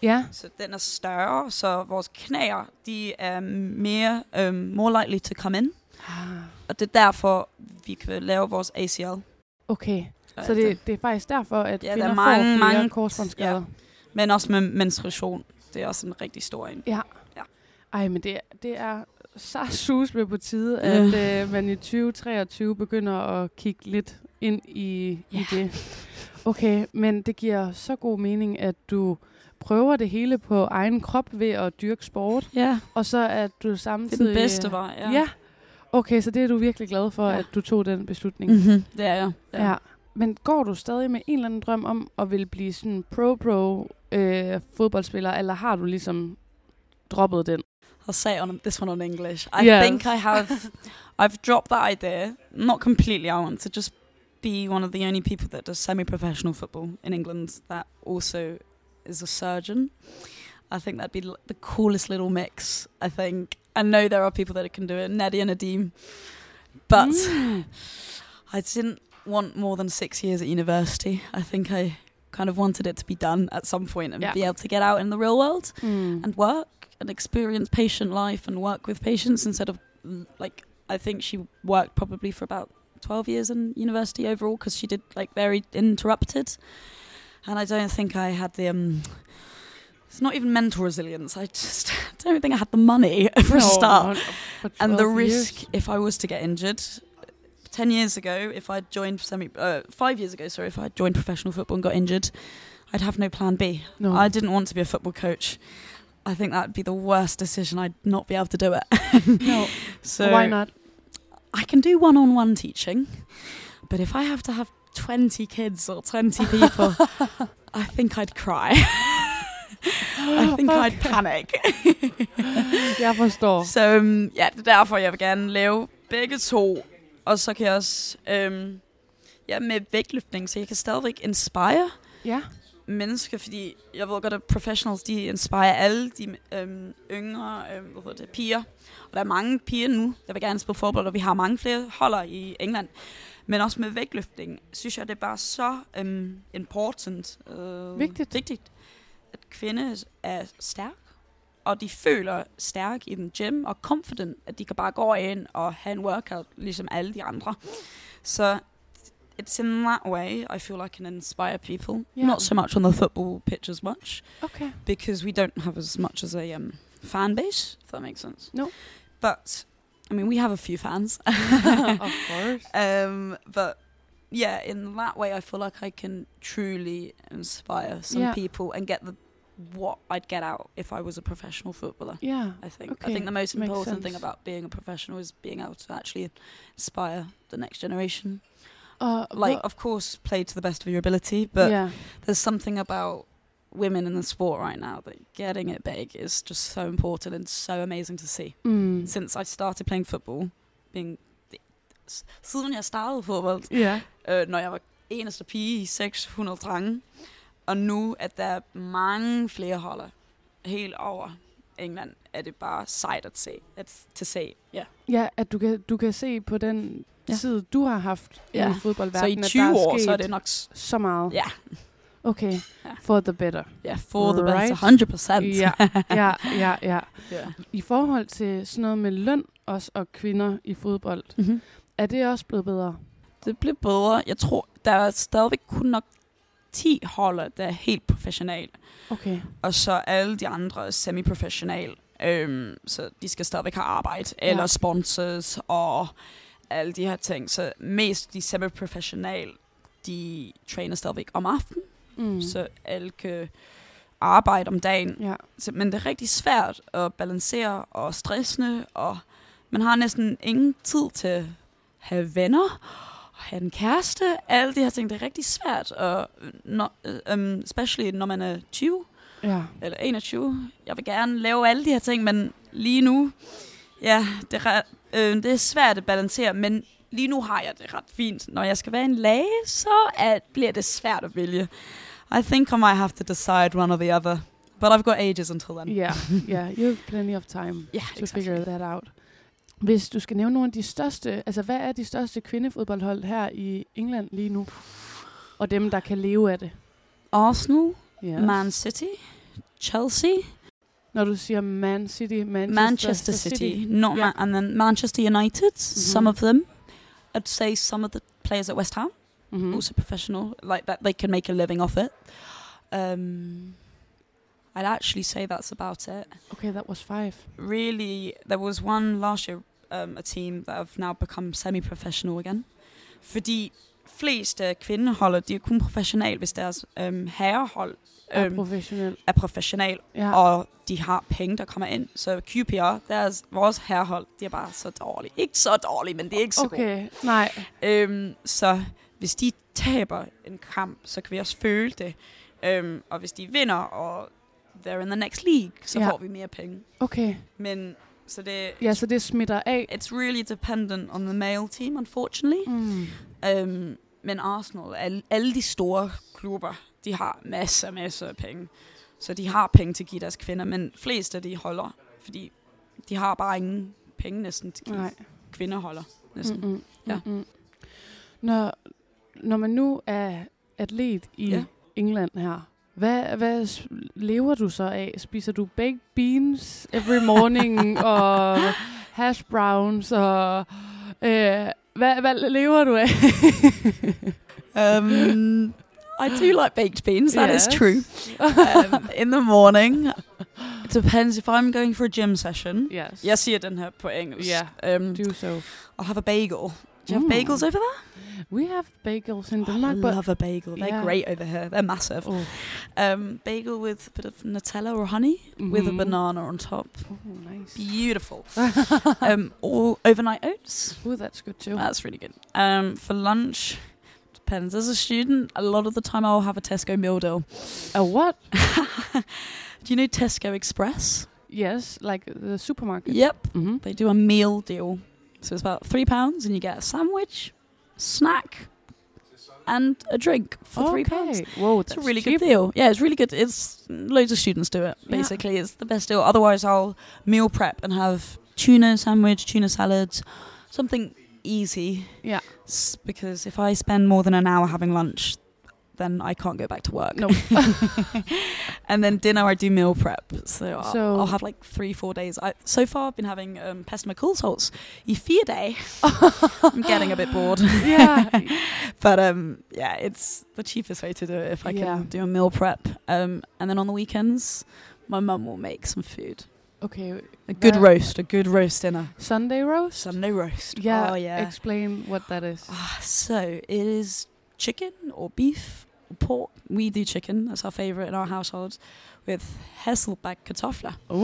[SPEAKER 1] Ja,
[SPEAKER 2] Så den er større, så vores knæer, de er mere um, more likely to come in.
[SPEAKER 1] Ah,
[SPEAKER 2] Og det er derfor, vi kan lave vores ACL.
[SPEAKER 1] okay. Så det, det er faktisk derfor, at
[SPEAKER 2] Ja, der er mange-
[SPEAKER 1] får flere
[SPEAKER 2] mange-
[SPEAKER 1] korsbåndsskader.
[SPEAKER 2] Men også med menstruation. Det er også en rigtig stor en.
[SPEAKER 1] Ja.
[SPEAKER 2] Ja.
[SPEAKER 1] Ej, men det, det er så sus med på tide, at øh, man i 2023 begynder at kigge lidt ind i, i
[SPEAKER 2] Ja.
[SPEAKER 1] det. Okay, men det giver så god mening, at du prøver det hele på egen krop ved at dyrke sport,
[SPEAKER 2] Ja,
[SPEAKER 1] og så at du
[SPEAKER 2] det er
[SPEAKER 1] samtidig...
[SPEAKER 2] den bedste vej. Ja.
[SPEAKER 1] Ja. Okay, så det er du virkelig glad for,
[SPEAKER 2] Ja.
[SPEAKER 1] at du tog den beslutning.
[SPEAKER 2] Mm-hmm. Det er jeg.
[SPEAKER 1] Ja. ja. Men går du stadig med en eller anden drøm om at vil blive sådan pro-pro øh, fodboldspiller, eller har du ligesom droppet den?
[SPEAKER 2] I'll say it on this one on English. I
[SPEAKER 1] Yes.
[SPEAKER 2] think I have, [LAUGHS] I've dropped that idea. Not completely. I want to just be one of the only people that does semi-professional football in England that also is a surgeon. I think that'd be l- the coolest little mix. I think. I know there are people that can do it, Neddy and Adim, but
[SPEAKER 1] Mm.
[SPEAKER 2] I didn't want more than six years at university. I think I kind of wanted it to be done at some point and
[SPEAKER 1] Yeah.
[SPEAKER 2] be able to get out in the real world
[SPEAKER 1] Mm.
[SPEAKER 2] and work and experience patient life and work with patients instead of mm, like I think she worked probably for about 12 years in university overall because she did like very interrupted and I don't think I had the um it's not even mental resilience I just [LAUGHS] don't think I had the money [LAUGHS] for a start and the risk
[SPEAKER 1] years.
[SPEAKER 2] if I was to get injured 10 years ago if I'd joined semi uh, 5 years ago sorry if I'd joined professional football and got injured I'd have no plan B
[SPEAKER 1] No.
[SPEAKER 2] I didn't want to be a football coach. I think that'd be the worst decision. I'd not be able to do it.
[SPEAKER 1] no. [LAUGHS]
[SPEAKER 2] so
[SPEAKER 1] Why not?
[SPEAKER 2] I can do one-on-one teaching, but if I have to have 20 kids or 20 people, [LAUGHS] I think I'd cry. I [LAUGHS] think I'd panic.
[SPEAKER 1] Jeg forstår.
[SPEAKER 2] Så um, ja, det er derfor, jeg vil gerne lave begge to. Og så kan jeg også um, ja, med vægtløftning, så jeg kan stadigvæk inspire
[SPEAKER 1] Ja.
[SPEAKER 2] mennesker, fordi jeg ved godt, at professionals, de inspirerer alle de øhm, yngre øhm, hvad hedder det, piger. Og der er mange piger nu, der vil gerne spille fodbold, og vi har mange flere holder i England. Men også med vægtløftning, synes jeg, det er bare så øhm, important. Øh,
[SPEAKER 1] Vigtigt.
[SPEAKER 2] vigtigt. At kvinder er stærk, og de føler stærk i den gym, og confident, at de kan bare gå ind og have en workout, ligesom alle de andre. Så it's in that way I feel I can inspire people.
[SPEAKER 1] Yeah.
[SPEAKER 2] Not so much on the football pitch as much
[SPEAKER 1] Okay.
[SPEAKER 2] because we don't have as much as a um, fan base. If that makes sense.
[SPEAKER 1] No.
[SPEAKER 2] But I mean, we have a few fans. [LAUGHS]
[SPEAKER 1] of course. [LAUGHS]
[SPEAKER 2] um, but yeah, in that way, I feel like I can truly inspire some
[SPEAKER 1] Yeah.
[SPEAKER 2] people and get the what I'd get out if I was a professional footballer.
[SPEAKER 1] Yeah.
[SPEAKER 2] I think.
[SPEAKER 1] Okay,
[SPEAKER 2] I think the most important thing about being a professional is being able to actually inspire the next generation.
[SPEAKER 1] Og
[SPEAKER 2] Like, of course, play to the best of your ability, but
[SPEAKER 1] ja.
[SPEAKER 2] there's something about women in the sport right now that getting it big is just so important and so amazing to see.
[SPEAKER 1] Mm.
[SPEAKER 2] Since I started playing football, being siden jeg startede fodbold,
[SPEAKER 1] Ja.
[SPEAKER 2] øh, når jeg var eneste pige i 600 drenge, og nu at der er mange flere holder helt over England, er det bare sejt at se. At, to se. Ja.
[SPEAKER 1] Ja, at du kan, du kan se på den
[SPEAKER 2] Ja.
[SPEAKER 1] tid, du har haft
[SPEAKER 2] Ja.
[SPEAKER 1] i
[SPEAKER 2] Så
[SPEAKER 1] fodboldverdenen,
[SPEAKER 2] i
[SPEAKER 1] at
[SPEAKER 2] 20
[SPEAKER 1] der er
[SPEAKER 2] år, så er det nok...
[SPEAKER 1] så meget.
[SPEAKER 2] Ja,
[SPEAKER 1] Okay,
[SPEAKER 2] Ja.
[SPEAKER 1] for the better.
[SPEAKER 2] ja for the
[SPEAKER 1] Right.
[SPEAKER 2] best, 100 procent.
[SPEAKER 1] Ja, ja, ja, ja. [LAUGHS]
[SPEAKER 2] ja.
[SPEAKER 1] I forhold til sådan noget med løn også og kvinder i fodbold,
[SPEAKER 2] Mm-hmm.
[SPEAKER 1] er det også blevet bedre?
[SPEAKER 2] Det blev bedre. Jeg tror, der er stadigvæk kun nok 10 holder, der er helt professionelle.
[SPEAKER 1] Okay.
[SPEAKER 2] Og så alle de andre er semi-professionelle. Øhm, så de skal stadigvæk have arbejde, eller
[SPEAKER 1] Ja.
[SPEAKER 2] sponsors, og alle de her ting. Så mest de semi-professionelle, de træner stadigvæk om aftenen,
[SPEAKER 1] Mm.
[SPEAKER 2] så alle kan arbejde om dagen.
[SPEAKER 1] Ja.
[SPEAKER 2] Så, men det er rigtig svært at balancere og stressende, og man har næsten ingen tid til at have venner, have en kæreste. Alle de her ting, det er rigtig svært, og når, um, especially når man er 20
[SPEAKER 1] Ja.
[SPEAKER 2] eller 21. Jeg vil gerne lave alle de her ting, men lige nu, Ja, det er, øh, det er svært at balancere, men lige nu har jeg det ret fint. Når jeg skal være en læge, så er, bliver det svært at vælge. I think I might have to decide one or the other. But I've got ages until then.
[SPEAKER 1] Yeah, yeah, you have plenty of time
[SPEAKER 2] Yeah,
[SPEAKER 1] to figure that out. Hvis du skal nævne nogle af de største, altså hvad er de største kvindefodboldhold her i England lige nu? Og dem, der kan leve af det.
[SPEAKER 2] Arsenal,
[SPEAKER 1] Yes.
[SPEAKER 2] Man City, Chelsea,
[SPEAKER 1] Når du siger Man City, Manchester,
[SPEAKER 2] Manchester City, not
[SPEAKER 1] Yeah.
[SPEAKER 2] Ma- and then Manchester United. Some
[SPEAKER 1] Mhm.
[SPEAKER 2] of them, I'd say some of the players at West Ham,
[SPEAKER 1] Mm-hmm.
[SPEAKER 2] also professional, like that they can make a living off it. Um, I'd actually say that's about it.
[SPEAKER 1] Okay, that was five.
[SPEAKER 2] Really, there was one last year, um, a team that have now become semi-professional again. Fordi flest af kvindeholdet, de er kun professionelle, hvis deres um, herrehold
[SPEAKER 1] Er
[SPEAKER 2] um,
[SPEAKER 1] professionel.
[SPEAKER 2] er professionel,
[SPEAKER 1] Ja.
[SPEAKER 2] og de har penge, der kommer ind. Så QPR, deres, vores herrehold, de er bare så dårlige. Ikke så dårlige, men det er ikke så gode.
[SPEAKER 1] Okay, nej.
[SPEAKER 2] Øhm, så hvis de taber en kamp, så kan vi også føle det. Øhm, og hvis de vinder, og they're in the next league, så
[SPEAKER 1] Ja.
[SPEAKER 2] får vi mere penge.
[SPEAKER 1] Okay.
[SPEAKER 2] Men så det,
[SPEAKER 1] Ja, så det smitter af.
[SPEAKER 2] it's really dependent on the male team, unfortunately.
[SPEAKER 1] Mm.
[SPEAKER 2] Øhm, men Arsenal, alle, alle de store klubber, de har masser, masser af penge. Så de har penge til at give deres kvinder, men flest af de holder, fordi de har bare ingen penge næsten til
[SPEAKER 1] Nej.
[SPEAKER 2] kvinderholder. Næsten.
[SPEAKER 1] Mm-mm.
[SPEAKER 2] Ja.
[SPEAKER 1] Mm-mm. Når, når man nu er atlet i
[SPEAKER 2] Ja.
[SPEAKER 1] England her, hvad, hvad lever du så af? Spiser du baked beans every morning [LAUGHS] og hash browns og øh, hvad, hvad lever du af? [LAUGHS]
[SPEAKER 2] Um, I do like baked beans, That is
[SPEAKER 1] Yes.
[SPEAKER 2] true. Um, in the morning, it depends if I'm going for a gym session.
[SPEAKER 1] yes.
[SPEAKER 2] Jeg siger den her på engelsk.
[SPEAKER 1] Ja.
[SPEAKER 2] Um,
[SPEAKER 1] Do so.
[SPEAKER 2] I'll have a bagel. Do you have
[SPEAKER 1] Mm.
[SPEAKER 2] bagels over there?
[SPEAKER 1] We have bagels in
[SPEAKER 2] Oh,
[SPEAKER 1] Denmark,
[SPEAKER 2] I
[SPEAKER 1] but
[SPEAKER 2] love a bagel. They're
[SPEAKER 1] Yeah.
[SPEAKER 2] great over here. They're massive.
[SPEAKER 1] oh,
[SPEAKER 2] Um, bagel with a bit of Nutella or honey with a
[SPEAKER 1] Mhm.
[SPEAKER 2] banana on top.
[SPEAKER 1] oh, nice.
[SPEAKER 2] Beautiful. [LAUGHS] um, or overnight oats.
[SPEAKER 1] oh, that's good too.
[SPEAKER 2] That's really good. Um, for lunch, depends. As a student, a lot of the time I'll have a Tesco meal deal.
[SPEAKER 1] A what? [LAUGHS]
[SPEAKER 2] Do you know Tesco Express?
[SPEAKER 1] Yes, like the supermarket.
[SPEAKER 2] Yep.
[SPEAKER 1] Mm-hmm.
[SPEAKER 2] They do a meal deal. So it's about three pounds and you get a sandwich, snack, and a drink for three pounds.
[SPEAKER 1] Whoa,
[SPEAKER 2] It's
[SPEAKER 1] that's
[SPEAKER 2] a really
[SPEAKER 1] cheap.
[SPEAKER 2] good deal. Yeah, it's really good. It's loads of students do it.
[SPEAKER 1] Yeah.
[SPEAKER 2] Basically, it's the best deal. Otherwise, I'll meal prep and have tuna sandwich, tuna salads, something easy.
[SPEAKER 1] Yeah.
[SPEAKER 2] Because if I spend more than an hour having lunch, then I can't go back to work.
[SPEAKER 1] No. [LAUGHS]
[SPEAKER 2] and then dinner, I do meal prep. So, I'll,
[SPEAKER 1] So-
[SPEAKER 2] I'll have like three, four days. I, so far, I've been having um, med kulsholz i fire day. [LAUGHS] I'm getting a bit bored.
[SPEAKER 1] yeah. [LAUGHS]
[SPEAKER 2] But um, yeah, it's the cheapest way to do it if I
[SPEAKER 1] Yeah.
[SPEAKER 2] can do a meal prep. Um, and then on the weekends, my mum will make some food.
[SPEAKER 1] Okay.
[SPEAKER 2] A good roast, a good roast dinner.
[SPEAKER 1] Sunday roast?
[SPEAKER 2] Sunday roast.
[SPEAKER 1] Yeah.
[SPEAKER 2] Oh, yeah.
[SPEAKER 1] Explain what that is.
[SPEAKER 2] Ah, so it is chicken or beef pork. We do chicken. That's our favorite in our household. With Hasselback kartofler.
[SPEAKER 1] Uh.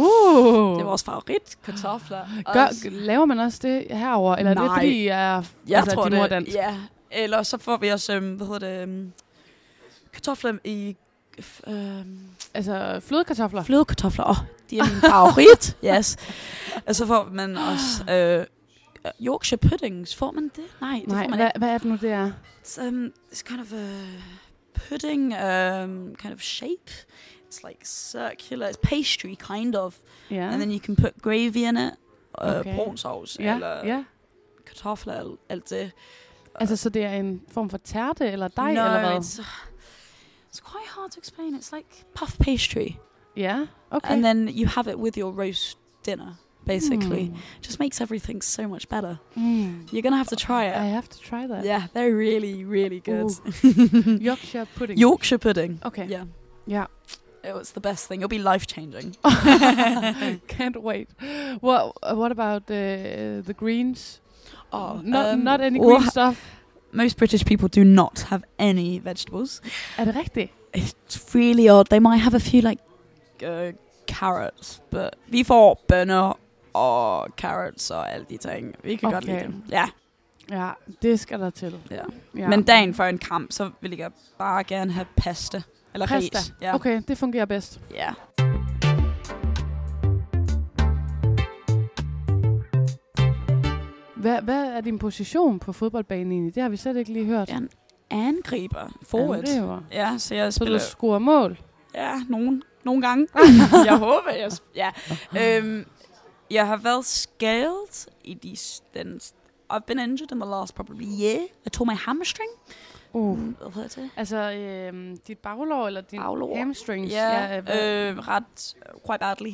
[SPEAKER 2] Det er vores favorit kartofler.
[SPEAKER 1] Gør, laver man også det herover eller er det
[SPEAKER 2] Nej.
[SPEAKER 1] fordi jeg er
[SPEAKER 2] jeg
[SPEAKER 1] altså,
[SPEAKER 2] tror det.
[SPEAKER 1] dansk?
[SPEAKER 2] Ja. Eller så får vi også, øhm, hvad hedder det, øhm, kartofler i øhm,
[SPEAKER 1] Altså flødekartofler?
[SPEAKER 2] flødekartofler. Åh, oh, de er min favorit. [LAUGHS] yes. Og så får man også øh, Yorkshire puddings. Får man det? Nej, det
[SPEAKER 1] Nej,
[SPEAKER 2] får man
[SPEAKER 1] hvad,
[SPEAKER 2] ikke.
[SPEAKER 1] hvad er det nu, det er?
[SPEAKER 2] It's, um, it's kind of a pudding um, kind of shape. It's like circular. It's pastry, kind of.
[SPEAKER 1] Ja.
[SPEAKER 2] And then you can put gravy in it. Uh,
[SPEAKER 1] Okay.
[SPEAKER 2] Brunsovs
[SPEAKER 1] ja,
[SPEAKER 2] eller
[SPEAKER 1] ja.
[SPEAKER 2] kartofler, alt- alt det.
[SPEAKER 1] Altså, så det er en form for tærte eller dej,
[SPEAKER 2] no,
[SPEAKER 1] eller hvad?
[SPEAKER 2] it's, uh, it's quite hard to explain. It's like puff pastry.
[SPEAKER 1] Yeah, okay.
[SPEAKER 2] And then you have it with your roast dinner, basically.
[SPEAKER 1] Mm.
[SPEAKER 2] Just makes everything so much better.
[SPEAKER 1] Mm.
[SPEAKER 2] You're gonna have to try it.
[SPEAKER 1] I have to try that.
[SPEAKER 2] Yeah, they're really, really good. [LAUGHS]
[SPEAKER 1] Yorkshire pudding.
[SPEAKER 2] Yorkshire pudding.
[SPEAKER 1] Okay.
[SPEAKER 2] Yeah.
[SPEAKER 1] Yeah.
[SPEAKER 2] It was the best thing. It'll be life changing. [LAUGHS] [LAUGHS]
[SPEAKER 1] Can't wait. What What about the the greens?
[SPEAKER 2] Oh,
[SPEAKER 1] not
[SPEAKER 2] um,
[SPEAKER 1] not any green stuff.
[SPEAKER 2] Most British people do not have any vegetables.
[SPEAKER 1] Er det rigtigt?
[SPEAKER 2] It's really odd. They might have a few like uh, carrots, but vi får bønner og carrots og alle de ting. Vi kan godt
[SPEAKER 1] Okay.
[SPEAKER 2] lide dem. Ja.
[SPEAKER 1] Ja, det skal der til.
[SPEAKER 2] ja.
[SPEAKER 1] Ja.
[SPEAKER 2] Men dagen før en kamp, så vil jeg bare gerne have pasta. Eller
[SPEAKER 1] Pasta.
[SPEAKER 2] ris. Ja.
[SPEAKER 1] Okay, det fungerer bedst.
[SPEAKER 2] Ja.
[SPEAKER 1] Hvad, hvad er din position på fodboldbanen egentlig? Det har vi slet ikke lige hørt.
[SPEAKER 2] Ja, Angriber. Forward.
[SPEAKER 1] Angriber.
[SPEAKER 2] Ja, så jeg
[SPEAKER 1] Så du
[SPEAKER 2] spiller...
[SPEAKER 1] scorer mål?
[SPEAKER 2] Ja, nogen, nogle gange. [LAUGHS] jeg håber, jeg... Ja. Øhm, jeg har været skadet i de... Den, I've been injured in the last probably year. I tore my hamstring.
[SPEAKER 1] Uh.
[SPEAKER 2] Hvad hedder det?
[SPEAKER 1] Altså, øh, dit baglår eller din
[SPEAKER 2] Baglår.
[SPEAKER 1] hamstrings?
[SPEAKER 2] Ja,
[SPEAKER 1] hvad-
[SPEAKER 2] øh, ret uh, quite badly.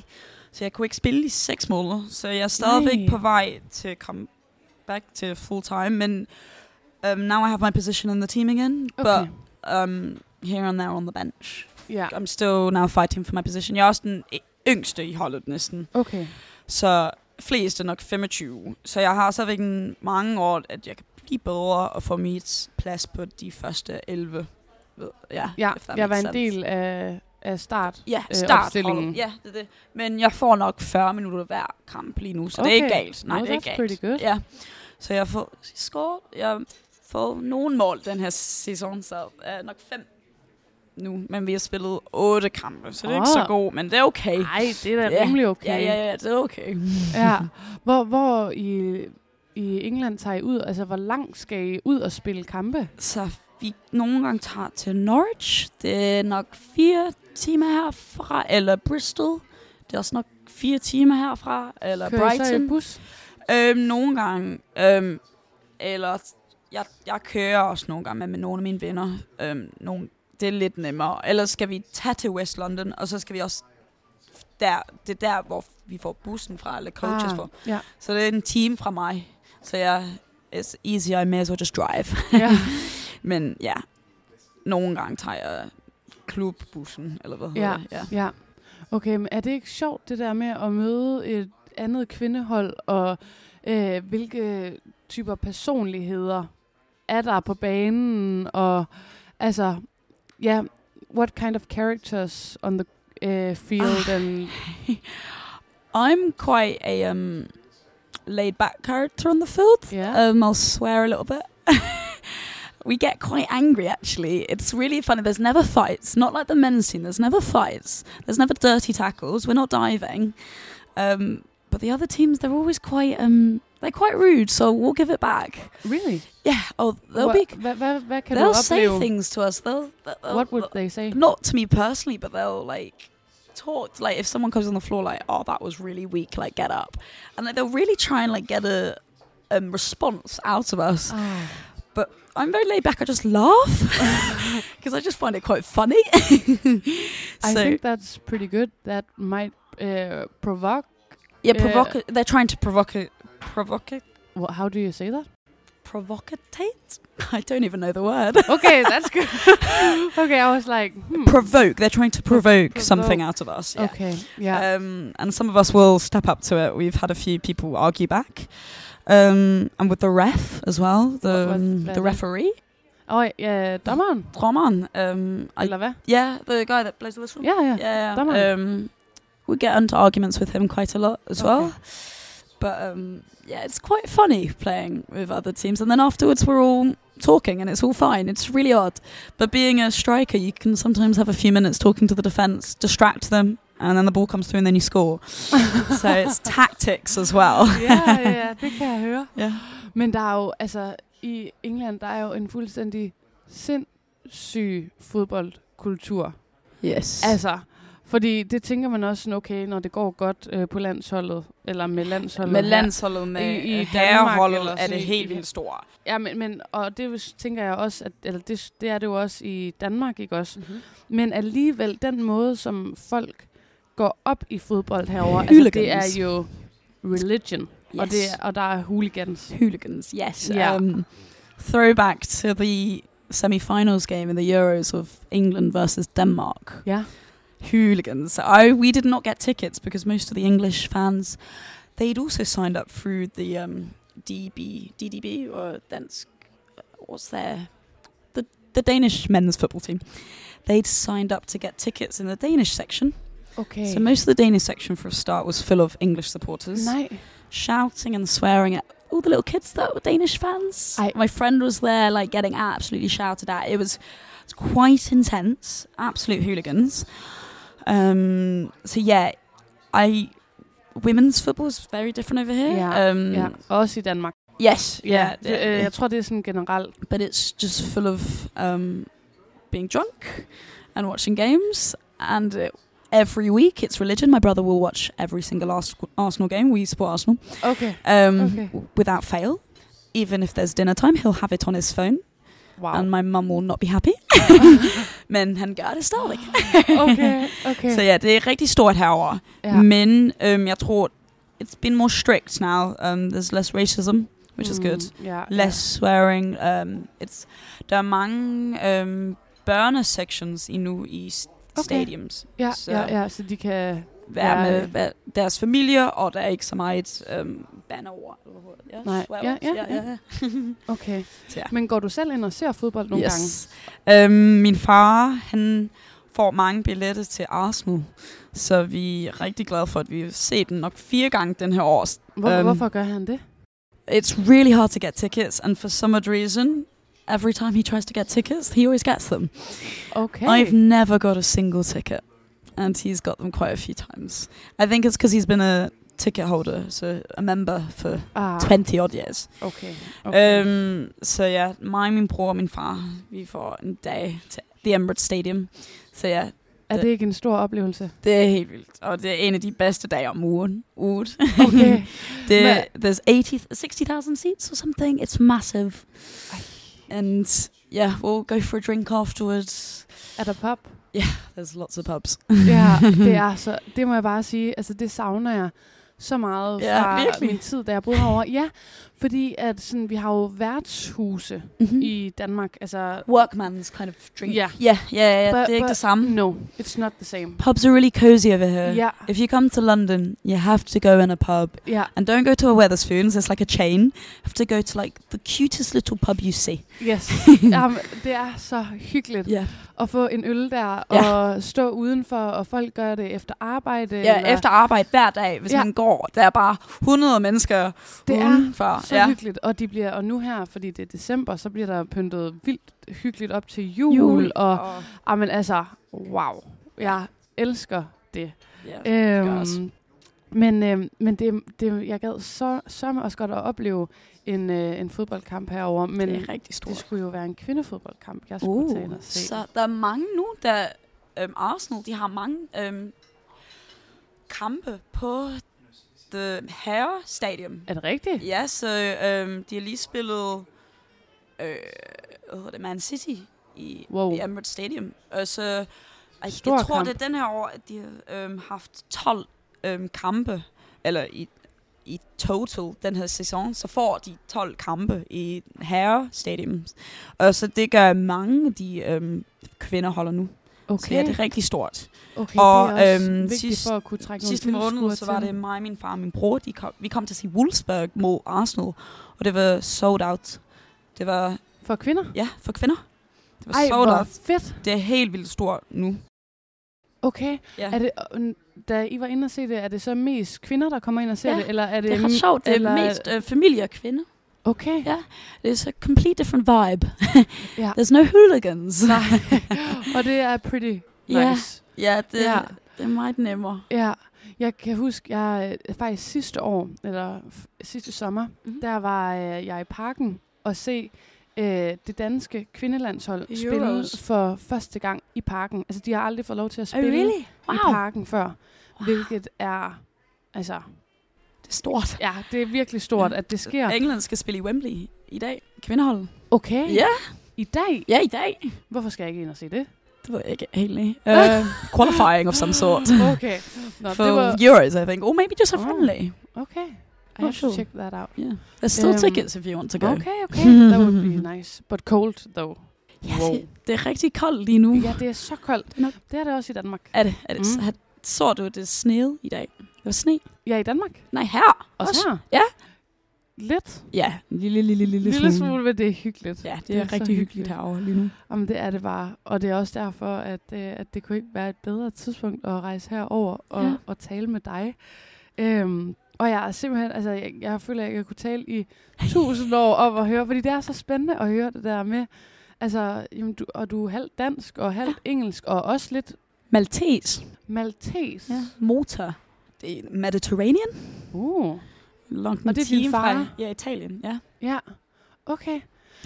[SPEAKER 2] Så jeg kunne ikke spille i seks måneder. Så jeg er stadigvæk
[SPEAKER 1] Nej.
[SPEAKER 2] på vej til at komme back to full time. Men um, now I have my position in the team again.
[SPEAKER 1] okay.
[SPEAKER 2] But um, here and there on the bench.
[SPEAKER 1] ja,
[SPEAKER 2] I'm still now fighting for my position. Jeg er også den y- yngste i holdet næsten.
[SPEAKER 1] okay.
[SPEAKER 2] Så flest er nok 25. Så jeg har stadigvæk en- mange år, at jeg kan blive bedre og få mit plads på de første 11. Ved- Ja,
[SPEAKER 1] Ja, jeg var en del af, af start.
[SPEAKER 2] Ja,
[SPEAKER 1] øh,
[SPEAKER 2] start
[SPEAKER 1] opstillingen.
[SPEAKER 2] Ja, det det. Men jeg får nok 40 minutter hver kamp lige nu, så okay. det er ikke galt. Nej,
[SPEAKER 1] No,
[SPEAKER 2] det er ikke galt.
[SPEAKER 1] good.
[SPEAKER 2] Ja. Så jeg får score, jeg får nogle mål den her sæson, så uh, nok fem nu. Men vi har spillet otte kampe, så det er ikke så
[SPEAKER 1] Ah.
[SPEAKER 2] god, men det er okay.
[SPEAKER 1] Nej, det er da
[SPEAKER 2] Ja.
[SPEAKER 1] rimelig okay.
[SPEAKER 2] Ja, ja, ja, det er okay. [LAUGHS]
[SPEAKER 1] ja. Hvor, hvor i, i England tager I ud? Altså, hvor langt skal I ud og spille kampe?
[SPEAKER 2] Så vi nogle gange tager til Norwich. Det er nok fire timer herfra. Eller Bristol. Det er også nok fire timer herfra. Eller
[SPEAKER 1] Kører I så i
[SPEAKER 2] Brighton.
[SPEAKER 1] bus?
[SPEAKER 2] Øhm, nogle gange. Øhm, eller jeg, jeg kører også nogle gange med, med nogle af mine venner. Øhm, nogle, det er lidt nemmere. Ellers skal vi tage til West London, og så skal vi også der, det er der, hvor vi får bussen fra, eller coaches ah. fra.
[SPEAKER 1] ja.
[SPEAKER 2] Så det er en team fra mig. Så jeg, it's easy, I may as well just drive.
[SPEAKER 1] ja. [LAUGHS]
[SPEAKER 2] Men ja, nogle gange tager jeg klubbussen, eller hvad hedder
[SPEAKER 1] Ja.
[SPEAKER 2] det? Ja.
[SPEAKER 1] Ja. Okay, men er det ikke sjovt, det der med at møde et andet kvindehold, og øh, hvilke typer personligheder er der på banen, og altså, ja, what kind of characters on the uh, field,
[SPEAKER 2] Ah.
[SPEAKER 1] and [LAUGHS]
[SPEAKER 2] I'm quite a um, laid back character on the field.
[SPEAKER 1] yeah,
[SPEAKER 2] Um, I'll swear a little bit. [LAUGHS] we get quite angry actually. It's really funny. There's never fights. Not like the men's team. There's never fights. There's never dirty tackles. We're not diving. Um, but the other teams, they're always quite um, they're quite rude. So we'll give it back.
[SPEAKER 1] really?
[SPEAKER 2] Yeah. Oh, they'll
[SPEAKER 1] Hva-
[SPEAKER 2] be.
[SPEAKER 1] Kan du
[SPEAKER 2] They'll say
[SPEAKER 1] opleve?
[SPEAKER 2] things to us. They'll. they'll
[SPEAKER 1] What would they say?
[SPEAKER 2] not to me personally, but they'll like talk like if someone comes on the floor like, "Oh, that was really weak," like get up, and like, they'll really try and like get a um, response out of us.
[SPEAKER 1] Ah.
[SPEAKER 2] I'm very laid back. I just laugh [LAUGHS] [LAUGHS] because I just find it quite funny. [LAUGHS]
[SPEAKER 1] I
[SPEAKER 2] so
[SPEAKER 1] think that's pretty good. That might uh, provoke.
[SPEAKER 2] yeah,
[SPEAKER 1] uh,
[SPEAKER 2] provoca- They're trying to provoke, provoke,
[SPEAKER 1] Wha how do you say that?
[SPEAKER 2] provocate. [LAUGHS] I don't even know the word. [LAUGHS]
[SPEAKER 1] Okay, that's good. [LAUGHS] okay, I was like, hmm.
[SPEAKER 2] provoke. They're trying to provoke,
[SPEAKER 1] provoke.
[SPEAKER 2] something out of us. Yeah.
[SPEAKER 1] Okay, yeah.
[SPEAKER 2] Um, and some of us will step up to it. We've had a few people argue back. Um, and with the ref as well, the
[SPEAKER 1] What- what-
[SPEAKER 2] um, the
[SPEAKER 1] er
[SPEAKER 2] referee,
[SPEAKER 1] Oh yeah, dommeren,
[SPEAKER 2] Roman. Um, I,
[SPEAKER 1] love hvad?
[SPEAKER 2] yeah, the guy that plays the whistle.
[SPEAKER 1] Yeah, ja.
[SPEAKER 2] yeah.
[SPEAKER 1] dommeren.
[SPEAKER 2] Um, we get into arguments with him quite a lot as
[SPEAKER 1] Okay.
[SPEAKER 2] well. But um, yeah, it's quite funny playing with other teams. And then afterwards, we're all talking, and it's all fine. It's really odd. But being a striker, you can sometimes have a few minutes talking to the defense, distract them, and then the ball comes through, and then you score. so [LAUGHS] it's tactics as well. [LAUGHS]
[SPEAKER 1] ja, ja, ja, [LAUGHS] det kan jeg høre.
[SPEAKER 2] Yeah.
[SPEAKER 1] Men der er jo, altså, i England, der er jo en fuldstændig sindssyg fodboldkultur.
[SPEAKER 2] Yes.
[SPEAKER 1] Altså, fordi det tænker man også sådan, okay, når det går godt øh, på landsholdet, eller med landsholdet
[SPEAKER 2] med
[SPEAKER 1] her.
[SPEAKER 2] landsholdet med
[SPEAKER 1] I- i
[SPEAKER 2] herreholdet
[SPEAKER 1] eller
[SPEAKER 2] er det helt vildt stort.
[SPEAKER 1] Ja, men, men og det tænker jeg også, at, eller det, det er det jo også i Danmark, ikke også?
[SPEAKER 2] Mm-hmm.
[SPEAKER 1] Men alligevel, den måde, som folk går op i fodbold herover, altså, det er jo religion,
[SPEAKER 2] Yes.
[SPEAKER 1] og, det er, og der er hooligans.
[SPEAKER 2] hooligans. Yes.
[SPEAKER 1] Yeah.
[SPEAKER 2] Um, throwback to the semi-finals game in the Euros of England versus Denmark.
[SPEAKER 1] Ja.
[SPEAKER 2] Hooligans. I we did not get tickets because most of the English fans they'd also signed up through the um, DB DDB or Dansk. What's their the the Danish men's football team? They'd signed up to get tickets in the Danish section.
[SPEAKER 1] Okay.
[SPEAKER 2] So most of the Danish section for a start was full of English supporters
[SPEAKER 1] Nej.
[SPEAKER 2] shouting and swearing at all the little kids that were Danish fans.
[SPEAKER 1] I-
[SPEAKER 2] My friend was there, like getting absolutely shouted at. It was, it was quite intense, absolute hooligans. Um, so yeah, I women's football is very different over here.
[SPEAKER 1] Ja,
[SPEAKER 2] um,
[SPEAKER 1] ja. Også i Danmark.
[SPEAKER 2] Yes,
[SPEAKER 1] Ja,
[SPEAKER 2] yeah,
[SPEAKER 1] det, øh, jeg tror, det er sådan generelt.
[SPEAKER 2] but it's just full of um, being drunk and watching games. And uh, every week, it's religion. My brother will watch every single Ars- Arsenal game. We support Arsenal
[SPEAKER 1] Okay.
[SPEAKER 2] um,
[SPEAKER 1] Okay.
[SPEAKER 2] w- without fail. Even if there's dinner time, he'll have it on his phone,
[SPEAKER 1] Wow.
[SPEAKER 2] and my mum will not be happy. [LAUGHS] Men han gør det stadigvæk.
[SPEAKER 1] okay, okay. [LAUGHS]
[SPEAKER 2] Så ja, det er rigtig stort herover.
[SPEAKER 1] ja.
[SPEAKER 2] Men um, jeg tror, it's been more strict now. Um, there's less racism, which is good.
[SPEAKER 1] Mm, ja,
[SPEAKER 2] less swearing. Um, it's der er mange um, børnesections endnu i
[SPEAKER 1] Okay.
[SPEAKER 2] stadiums.
[SPEAKER 1] Ja,
[SPEAKER 2] så
[SPEAKER 1] ja, ja, så de kan...
[SPEAKER 2] være
[SPEAKER 1] Ja,
[SPEAKER 2] med
[SPEAKER 1] ja.
[SPEAKER 2] deres familie, og der er ikke så meget um, bannerord. Eller hvad hedder det?
[SPEAKER 1] Nej,
[SPEAKER 2] swear
[SPEAKER 1] ja, ja,
[SPEAKER 2] ja, ja.
[SPEAKER 1] Okay.
[SPEAKER 2] Så [LAUGHS] ja.
[SPEAKER 1] Men går du selv ind og ser fodbold nogle gange?
[SPEAKER 2] yes. Um, min far, han får mange billetter til Arsenal, så vi er rigtig glade for, at vi har set den nok fire gange den her år.
[SPEAKER 1] Hvor,
[SPEAKER 2] Øhm,
[SPEAKER 1] hvorfor gør han det?
[SPEAKER 2] It's really hard to get tickets, and for some odd reason, every time he tries to get tickets, he always gets them.
[SPEAKER 1] Okay.
[SPEAKER 2] I've never got a single ticket, and he's got them quite a few times. I think it's because he's been a ticket holder, so a member for
[SPEAKER 1] ah,
[SPEAKER 2] 20 odd years.
[SPEAKER 1] Okay. okay.
[SPEAKER 2] Um, så ja, mig, min bror og min far, vi får en dag til The Emirates Stadium. Så ja,
[SPEAKER 1] er det ikke en stor oplevelse?
[SPEAKER 2] det er helt vildt. Og det er en af de bedste dage om ugen. uget.
[SPEAKER 1] Okay. [LAUGHS]
[SPEAKER 2] det,
[SPEAKER 1] Men-
[SPEAKER 2] there's 80, 60,000 seats or something. It's massive. And yeah, we'll go for a drink afterwards.
[SPEAKER 1] er der pop?
[SPEAKER 2] There's lots of pubs.
[SPEAKER 1] Ja, det er [LAUGHS] så. Det må jeg bare sige. Altså, det savner jeg så meget
[SPEAKER 2] Ja,
[SPEAKER 1] fra
[SPEAKER 2] virkelig.
[SPEAKER 1] min tid, da jeg boede herovre. Ja, fordi at sådan, vi har jo værtshuse
[SPEAKER 2] Mm-hmm.
[SPEAKER 1] i Danmark. Altså,
[SPEAKER 2] Workman's kind of drink.
[SPEAKER 1] Ja.
[SPEAKER 2] yeah, yeah, yeah.
[SPEAKER 1] But-
[SPEAKER 2] det er ikke det samme.
[SPEAKER 1] no, it's not the same.
[SPEAKER 2] Pubs are really cozy over here.
[SPEAKER 1] Ja,
[SPEAKER 2] If you come to London, you have to go in a pub.
[SPEAKER 1] ja,
[SPEAKER 2] And don't go to a Weatherspoons, it's like a chain. You have to go to like the cutest little pub you see.
[SPEAKER 1] yes. [LAUGHS] Jamen, det er så hyggeligt
[SPEAKER 2] Yeah.
[SPEAKER 1] At få en øl der,
[SPEAKER 2] Ja.
[SPEAKER 1] og stå udenfor, og folk gør det efter arbejde.
[SPEAKER 2] Ja,
[SPEAKER 1] eller,
[SPEAKER 2] efter arbejde hver dag, hvis
[SPEAKER 1] Ja.
[SPEAKER 2] man går. Der er bare 100 mennesker
[SPEAKER 1] Det er
[SPEAKER 2] udenfor.
[SPEAKER 1] så
[SPEAKER 2] ja.
[SPEAKER 1] hyggeligt. Og, de bliver, og nu her, fordi det er december, så bliver der pyntet vildt hyggeligt op til jul.
[SPEAKER 2] Jul.
[SPEAKER 1] Og,
[SPEAKER 2] Og,
[SPEAKER 1] ah, men altså, wow. Jeg elsker det.
[SPEAKER 2] ja.
[SPEAKER 1] Øhm,
[SPEAKER 2] også.
[SPEAKER 1] men øhm, men det, det, jeg gad så, så også godt at opleve en, øh, en fodboldkamp herover, men
[SPEAKER 2] det er rigtig
[SPEAKER 1] det
[SPEAKER 2] stort.
[SPEAKER 1] skulle jo være en kvindefodboldkamp, jeg skulle uh, tage og se.
[SPEAKER 2] så der er mange nu, der øhm, Arsenal, de har mange øhm, kampe på The Herre Stadium.
[SPEAKER 1] Er det rigtigt?
[SPEAKER 2] Ja, så øhm, de har lige spillet øh, hvad det, Man City i
[SPEAKER 1] Wow.
[SPEAKER 2] i Emirates Stadium. Og så, jeg, jeg tror,
[SPEAKER 1] kamp.
[SPEAKER 2] det er den her år, at de har øhm, haft 12 øhm, kampe, eller i, i total den her sæson, så får de 12 kampe i Herre Stadium. Og så det gør mange af de øhm, kvinder holder nu.
[SPEAKER 1] Okay,
[SPEAKER 2] Så ja, det er rigtig stort.
[SPEAKER 1] okay
[SPEAKER 2] og,
[SPEAKER 1] det er også
[SPEAKER 2] øhm,
[SPEAKER 1] vigtigt
[SPEAKER 2] sidst-
[SPEAKER 1] for at kunne trække
[SPEAKER 2] Sidste måned, så var det mig, min far og min bror, de kom, vi kom til at se Wolfsburg mod Arsenal, og det var sold out. Det var,
[SPEAKER 1] For kvinder?
[SPEAKER 2] ja, for kvinder. Det var
[SPEAKER 1] Ej,
[SPEAKER 2] sold
[SPEAKER 1] hvor
[SPEAKER 2] out.
[SPEAKER 1] fedt.
[SPEAKER 2] Det er helt vildt stort nu.
[SPEAKER 1] Okay.
[SPEAKER 2] Ja.
[SPEAKER 1] Er det, øh, da I var inde og se det, er det så mest kvinder, der kommer ind og ser
[SPEAKER 2] Ja,
[SPEAKER 1] det? Eller er det,
[SPEAKER 2] Det er ret sjovt. Det er mest øh, familie og kvinder.
[SPEAKER 1] Okay.
[SPEAKER 2] Ja. It's a complete different vibe.
[SPEAKER 1] Ja. [LAUGHS]
[SPEAKER 2] There's no hooligans.
[SPEAKER 1] Nej. [LAUGHS] og det er pretty
[SPEAKER 2] Ja.
[SPEAKER 1] nice.
[SPEAKER 2] ja, det,
[SPEAKER 1] Ja.
[SPEAKER 2] det er meget nemmere.
[SPEAKER 1] Ja, jeg kan huske, jeg øh, faktisk sidste år, eller sidste sommer,
[SPEAKER 2] Mhm.
[SPEAKER 1] der var øh, jeg i parken og se øh, det danske kvindelandshold
[SPEAKER 2] Euros.
[SPEAKER 1] spille for første gang i parken. Altså, de har aldrig fået lov til at
[SPEAKER 2] Oh,
[SPEAKER 1] spille
[SPEAKER 2] really? Wow.
[SPEAKER 1] i parken før,
[SPEAKER 2] wow.
[SPEAKER 1] hvilket er, altså,
[SPEAKER 2] Det er stort.
[SPEAKER 1] ja, det er virkelig stort,
[SPEAKER 2] Ja.
[SPEAKER 1] at det sker.
[SPEAKER 2] England skal spille i Wembley i dag. Kvindeholdet.
[SPEAKER 1] Okay,
[SPEAKER 2] Ja.
[SPEAKER 1] i dag?
[SPEAKER 2] Ja, i dag.
[SPEAKER 1] Hvorfor skal jeg ikke ind og se det?
[SPEAKER 2] Det var jeg ikke helt. Uh, [LAUGHS] qualifying of some sort.
[SPEAKER 1] Okay, Nå,
[SPEAKER 2] For
[SPEAKER 1] det var,
[SPEAKER 2] Euros, I think. Or maybe just a
[SPEAKER 1] Oh.
[SPEAKER 2] friendly.
[SPEAKER 1] okay. I have to check that out.
[SPEAKER 2] Yeah. There's still
[SPEAKER 1] Um,
[SPEAKER 2] tickets if you want to go.
[SPEAKER 1] Okay, okay, that would be [LAUGHS] nice. But cold, though.
[SPEAKER 2] Ja,
[SPEAKER 1] Wow.
[SPEAKER 2] det, det er rigtig koldt lige nu.
[SPEAKER 1] Ja, det er så koldt.
[SPEAKER 2] Er
[SPEAKER 1] Det er det også i Danmark.
[SPEAKER 2] Er det? Er det
[SPEAKER 1] Mm.
[SPEAKER 2] Så du, det sneede i dag? Det var sne?
[SPEAKER 1] Ja, i Danmark.
[SPEAKER 2] Nej, her.
[SPEAKER 1] Også her?
[SPEAKER 2] Ja.
[SPEAKER 1] Lidt.
[SPEAKER 2] Ja, en lille, lille, lille,
[SPEAKER 1] Lille, lille smule, men det er hyggeligt.
[SPEAKER 2] Ja, det,
[SPEAKER 1] Det
[SPEAKER 2] er,
[SPEAKER 1] er
[SPEAKER 2] rigtig hyggeligt
[SPEAKER 1] hyggeligt.
[SPEAKER 2] herovre lige nu.
[SPEAKER 1] Jamen, det er det bare. Og det er også derfor, at, øh, at det kunne ikke være et bedre tidspunkt at rejse herover og,
[SPEAKER 2] Ja.
[SPEAKER 1] og tale med dig. Øhm, og jeg er simpelthen, altså, jeg, jeg føler, at jeg kunne tale i tusind år om at høre, fordi det er så spændende at høre det der med, altså, jamen, du, og du er halvt dansk og halvt engelsk, og også lidt
[SPEAKER 2] Maltese.
[SPEAKER 1] maltes.
[SPEAKER 2] Ja. Motor. Det er Mediterranean.
[SPEAKER 1] Uh,
[SPEAKER 2] Langt
[SPEAKER 1] Og det er din
[SPEAKER 2] fra-
[SPEAKER 1] far?
[SPEAKER 2] Ja, Italien, ja.
[SPEAKER 1] Ja, okay.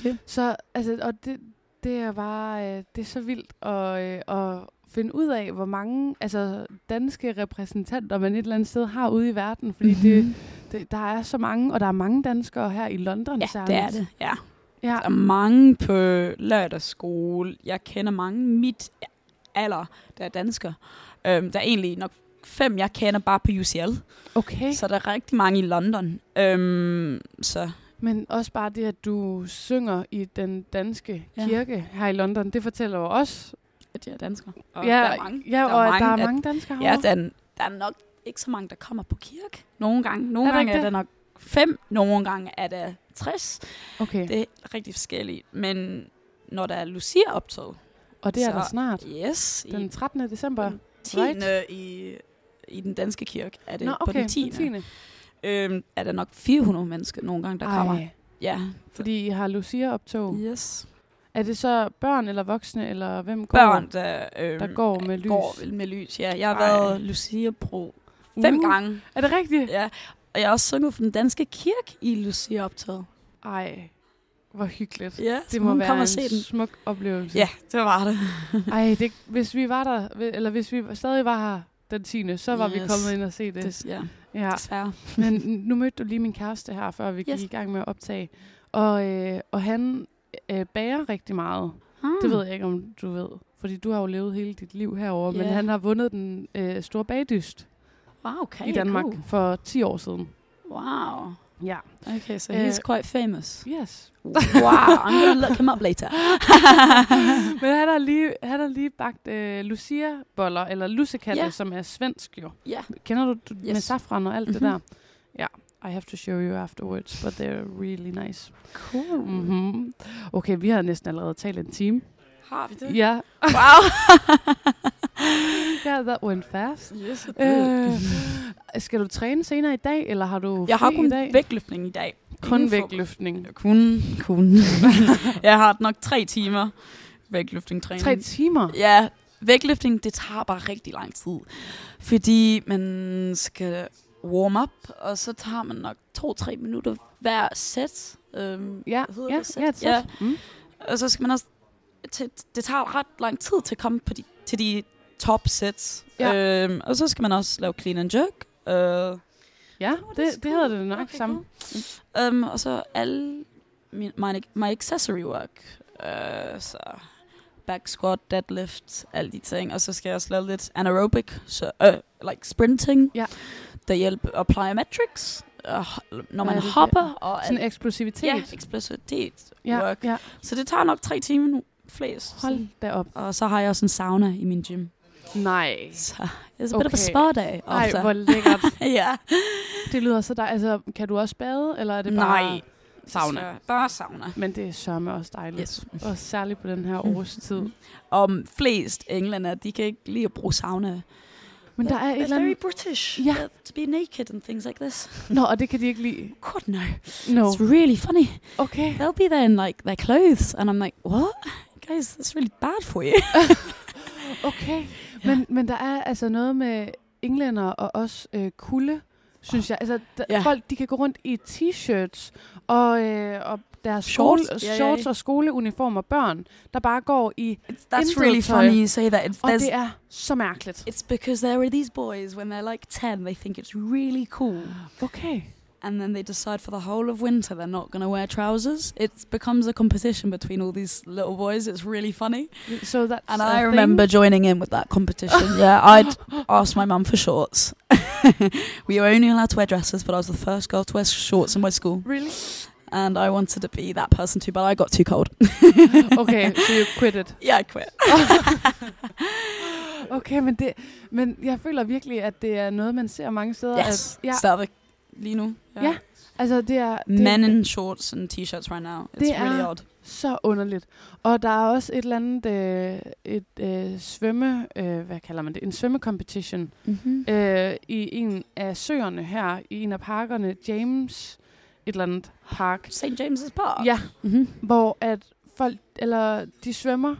[SPEAKER 2] Ja.
[SPEAKER 1] Så altså, og det, det er bare, øh, det er så vildt at, øh, at finde ud af, hvor mange altså, danske repræsentanter man et eller andet sted har ude i verden, fordi mm-hmm. det, det, der er så mange, og der er mange danskere her i London
[SPEAKER 2] Ja,
[SPEAKER 1] særligt.
[SPEAKER 2] det er det, ja.
[SPEAKER 1] Ja.
[SPEAKER 2] Der er mange på lørdagsskole. Jeg kender mange mit alder, der er dansker. Øhm, der er egentlig nok fem, jeg kender bare på UCL.
[SPEAKER 1] Okay,
[SPEAKER 2] Så der er rigtig mange i London. Øhm, så
[SPEAKER 1] men også bare det, at du synger i den danske
[SPEAKER 2] Ja.
[SPEAKER 1] kirke her i London, det fortæller jo også,
[SPEAKER 2] at jeg er dansker. Og
[SPEAKER 1] ja,
[SPEAKER 2] der er mange.
[SPEAKER 1] ja,
[SPEAKER 2] der
[SPEAKER 1] og at der er
[SPEAKER 2] at-
[SPEAKER 1] mange danskere
[SPEAKER 2] Ja,
[SPEAKER 1] herovre.
[SPEAKER 2] der er, der er nok ikke så mange, der kommer på kirke. Nogle gange. Nogle
[SPEAKER 1] Er
[SPEAKER 2] gange
[SPEAKER 1] ikke
[SPEAKER 2] er
[SPEAKER 1] det?
[SPEAKER 2] der nok fem. Nogle gange er der 60.
[SPEAKER 1] Okay,
[SPEAKER 2] Det er rigtig forskelligt. Men når der er Lucia-optog,
[SPEAKER 1] og det er
[SPEAKER 2] så-
[SPEAKER 1] der snart.
[SPEAKER 2] yes,
[SPEAKER 1] Den
[SPEAKER 2] i
[SPEAKER 1] 13. december.
[SPEAKER 2] den 10.
[SPEAKER 1] right?
[SPEAKER 2] i, i den danske kirke, er det
[SPEAKER 1] Nå,
[SPEAKER 2] på
[SPEAKER 1] okay,
[SPEAKER 2] den 10.
[SPEAKER 1] den 10.
[SPEAKER 2] Øhm, er der nok 400 mennesker nogle gange, der kommer.
[SPEAKER 1] Ej,
[SPEAKER 2] Ja.
[SPEAKER 1] fordi I har Lucia-optog.
[SPEAKER 2] Yes.
[SPEAKER 1] Er det så børn eller voksne, eller hvem går,
[SPEAKER 2] Børn, der, øhm,
[SPEAKER 1] der går med lys?
[SPEAKER 2] går med lys. Ja, jeg har
[SPEAKER 1] Ej.
[SPEAKER 2] været Lucia-bro fem
[SPEAKER 1] Uh,
[SPEAKER 2] gange.
[SPEAKER 1] Er det rigtigt?
[SPEAKER 2] Ja. Og jeg har også sunget for den danske kirke i Lucia-optaget.
[SPEAKER 1] Ej, hvor hyggeligt.
[SPEAKER 2] Ja,
[SPEAKER 1] Det må være en
[SPEAKER 2] se den.
[SPEAKER 1] smuk oplevelse.
[SPEAKER 2] Ja, det var det. [LAUGHS]
[SPEAKER 1] Ej, det, hvis vi var der, eller hvis vi stadig var her den 10. så var yes. vi kommet ind og se det.
[SPEAKER 2] det ja,
[SPEAKER 1] ja.
[SPEAKER 2] desværre. [LAUGHS]
[SPEAKER 1] Men nu mødte du lige min kæreste her, før vi
[SPEAKER 2] Yes.
[SPEAKER 1] gik i gang med at optage. Og, øh, og han øh, bager rigtig meget.
[SPEAKER 2] Ah.
[SPEAKER 1] Det ved jeg ikke, om du ved. Fordi du har jo levet hele dit liv herover, men
[SPEAKER 2] Ja.
[SPEAKER 1] han har vundet den øh, store bagdyst
[SPEAKER 2] Wow, okay,
[SPEAKER 1] i Danmark
[SPEAKER 2] Cool.
[SPEAKER 1] for 10 år siden.
[SPEAKER 2] Wow.
[SPEAKER 1] Ja.
[SPEAKER 2] Okay, so
[SPEAKER 1] Øh,
[SPEAKER 2] he's quite famous.
[SPEAKER 1] Yes.
[SPEAKER 2] wow, I'm gonna look him up later. [LAUGHS]
[SPEAKER 1] Men han har lige, han har lige bagt øh, Lucia-boller, eller lussekatte,
[SPEAKER 2] Ja.
[SPEAKER 1] som er svensk jo.
[SPEAKER 2] Ja.
[SPEAKER 1] Kender du, du yes. med safran og alt mm-hmm. det
[SPEAKER 2] Mhm.
[SPEAKER 1] der? Ja, I have to show you afterwards, but they're really nice.
[SPEAKER 2] Cool.
[SPEAKER 1] Mm-hmm. Okay, vi har næsten allerede talt en time.
[SPEAKER 2] Har vi det?
[SPEAKER 1] Ja,
[SPEAKER 2] Wow. [LAUGHS]
[SPEAKER 1] yeah, that went fast.
[SPEAKER 2] yes,
[SPEAKER 1] Øh, skal du træne senere i dag, eller har du
[SPEAKER 2] jeg har kun
[SPEAKER 1] i dag?
[SPEAKER 2] vægtløftning i dag.
[SPEAKER 1] kun
[SPEAKER 2] Ingen
[SPEAKER 1] vægtløftning.
[SPEAKER 2] Kun, kun. [LAUGHS] jeg har nok tre timer vægtløftning træning.
[SPEAKER 1] Tre timer?
[SPEAKER 2] Ja, vægtløftning, det tager bare rigtig lang tid. Fordi man skal warm up, og så tager man nok to-tre minutter hver sæt. Øhm,
[SPEAKER 1] Ja, ja, ja,
[SPEAKER 2] ja.
[SPEAKER 1] Mm.
[SPEAKER 2] Og så skal man også... Til, det tager ret lang tid til at komme på de, til de top sets.
[SPEAKER 1] Ja.
[SPEAKER 2] Øhm, og så skal man også lave clean and jerk. Øh,
[SPEAKER 1] Ja, det, det hedder det nok
[SPEAKER 2] Okay,
[SPEAKER 1] sammen.
[SPEAKER 2] Um, og så alle min, my, my accessory work. Uh, så back squat, deadlift, alle de ting. Og så skal jeg også lave lidt anaerobic, så, uh, like sprinting.
[SPEAKER 1] Ja.
[SPEAKER 2] Der hjælper og plyometrics. Uh, når man
[SPEAKER 1] det?
[SPEAKER 2] hopper. Og
[SPEAKER 1] Sådan eksplosivitet.
[SPEAKER 2] ja, eksplosivitet
[SPEAKER 1] ja,
[SPEAKER 2] work.
[SPEAKER 1] ja.
[SPEAKER 2] Så det tager nok tre timer nu. Flest.
[SPEAKER 1] Hold da op.
[SPEAKER 2] Og så har jeg også en sauna i min gym.
[SPEAKER 1] Nej.
[SPEAKER 2] Så it's a bit of a
[SPEAKER 1] Okay.
[SPEAKER 2] spa day
[SPEAKER 1] Ej,
[SPEAKER 2] after.
[SPEAKER 1] hvor lækkert. [LAUGHS]
[SPEAKER 2] ja.
[SPEAKER 1] Det lyder så dejligt. Altså, kan du også bade, eller er det bare
[SPEAKER 2] Nej.
[SPEAKER 1] sauna?
[SPEAKER 2] Så bare sauna.
[SPEAKER 1] Men det er sørme også dejligt.
[SPEAKER 2] Yes.
[SPEAKER 1] Og særligt på den her [LAUGHS]
[SPEAKER 2] Mm.
[SPEAKER 1] årstid.
[SPEAKER 2] om flest englænder, de kan ikke lide at bruge sauna.
[SPEAKER 1] Men der er et
[SPEAKER 2] They're
[SPEAKER 1] eller
[SPEAKER 2] very
[SPEAKER 1] andet...
[SPEAKER 2] British.
[SPEAKER 1] Ja.
[SPEAKER 2] uh, To be naked and things like this.
[SPEAKER 1] Nå, og det kan de ikke lide.
[SPEAKER 2] God no.
[SPEAKER 1] No.
[SPEAKER 2] It's really funny.
[SPEAKER 1] Okay.
[SPEAKER 2] They'll be there in like their clothes, and I'm like, what? Guys, that's really bad for you.
[SPEAKER 1] Okay. Men, men der er altså noget med englænder og også øh, kulde, synes jeg. Altså, der,
[SPEAKER 2] Ja.
[SPEAKER 1] folk, de kan gå rundt i t-shirts og, øh, og deres
[SPEAKER 2] Shorts.
[SPEAKER 1] skole,
[SPEAKER 2] Ja, ja,
[SPEAKER 1] shorts
[SPEAKER 2] ja.
[SPEAKER 1] og skoleuniformer børn, der bare går i...
[SPEAKER 2] That's
[SPEAKER 1] Intet
[SPEAKER 2] really funny you say that. It's,
[SPEAKER 1] Og det er så mærkeligt.
[SPEAKER 2] it's because there are these boys, when they're like 10, they think it's really cool.
[SPEAKER 1] Okay.
[SPEAKER 2] And then they decide for the whole of winter they're not going to wear trousers. It becomes a competition between all these little boys. It's really funny.
[SPEAKER 1] So that's
[SPEAKER 2] And I
[SPEAKER 1] thing?
[SPEAKER 2] remember joining in with that competition. [LAUGHS] yeah, I'd asked my mum for shorts. [LAUGHS] we were only allowed to wear dresses, but I was the first girl to wear shorts in my school.
[SPEAKER 1] Really?
[SPEAKER 2] And I wanted to be that person too, but I got too cold. [LAUGHS]
[SPEAKER 1] Okay, so you quit it.
[SPEAKER 2] yeah, I quit.
[SPEAKER 1] Okay, men, det, men jeg føler virkelig, at det er noget, man ser mange steder.
[SPEAKER 2] yes,
[SPEAKER 1] At, ja,
[SPEAKER 2] stadigvæk lige nu.
[SPEAKER 1] Ja, altså det er, det,
[SPEAKER 2] Men in shorts and t-shirts right now. It's
[SPEAKER 1] Det
[SPEAKER 2] really
[SPEAKER 1] er-
[SPEAKER 2] odd.
[SPEAKER 1] så underligt. Og der er også et eller andet, øh, et øh, svømme, øh, hvad kalder man det, en svømmecompetition
[SPEAKER 2] Mm-hmm.
[SPEAKER 1] øh, i en af søerne her, i en af parkerne, James, et eller andet park.
[SPEAKER 2] St. James's Park.
[SPEAKER 1] Ja,
[SPEAKER 2] Mm-hmm.
[SPEAKER 1] hvor at folk, eller de svømmer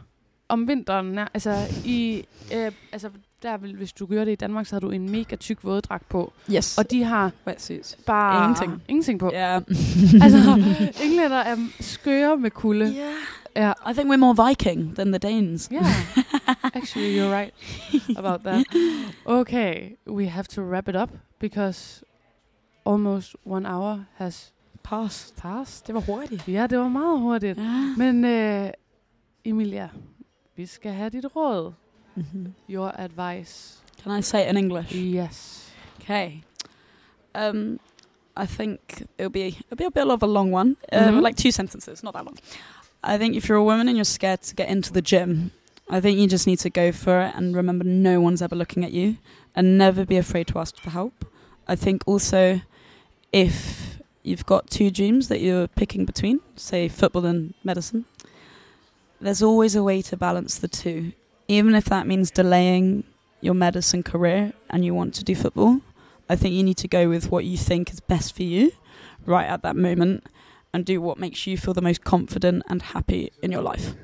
[SPEAKER 1] om vinteren, altså i, øh, altså der vil, hvis du gør det i Danmark, så har du en mega tyk våddragt på.
[SPEAKER 2] Yes.
[SPEAKER 1] Og de har
[SPEAKER 2] præcis.
[SPEAKER 1] bare
[SPEAKER 2] Ingenting.
[SPEAKER 1] ingenting på.
[SPEAKER 2] Ja. [LAUGHS]
[SPEAKER 1] Altså, englænder er skøre med kulde.
[SPEAKER 2] yeah.
[SPEAKER 1] Ja.
[SPEAKER 2] I think we're more Viking than the Danes.
[SPEAKER 1] Yeah. [LAUGHS] Actually, you're right about that. Okay, we have to wrap it up because almost one hour has
[SPEAKER 2] Pass.
[SPEAKER 1] passed.
[SPEAKER 2] Det var hurtigt.
[SPEAKER 1] Ja, det var meget hurtigt.
[SPEAKER 2] Ja.
[SPEAKER 1] Men uh, Emilia, vi skal have dit råd.
[SPEAKER 2] Mm-hmm.
[SPEAKER 1] Your advice.
[SPEAKER 2] Can I say it in English?
[SPEAKER 1] Yes.
[SPEAKER 2] Okay. Um, I think it'll be it'll be a bit of a long one, uh,
[SPEAKER 1] Mhm.
[SPEAKER 2] like two sentences, not that long. I think if you're a woman and you're scared to get into the gym, I think you just need to go for it and remember no one's ever looking at you, and never be afraid to ask for help. I think also if you've got two dreams that you're picking between, say football and medicine, there's always a way to balance the two, even if that means delaying your medicine career and you want to do football. I think you need to go with what you think is best for you right at that moment and do what makes you feel the most confident and happy in your life.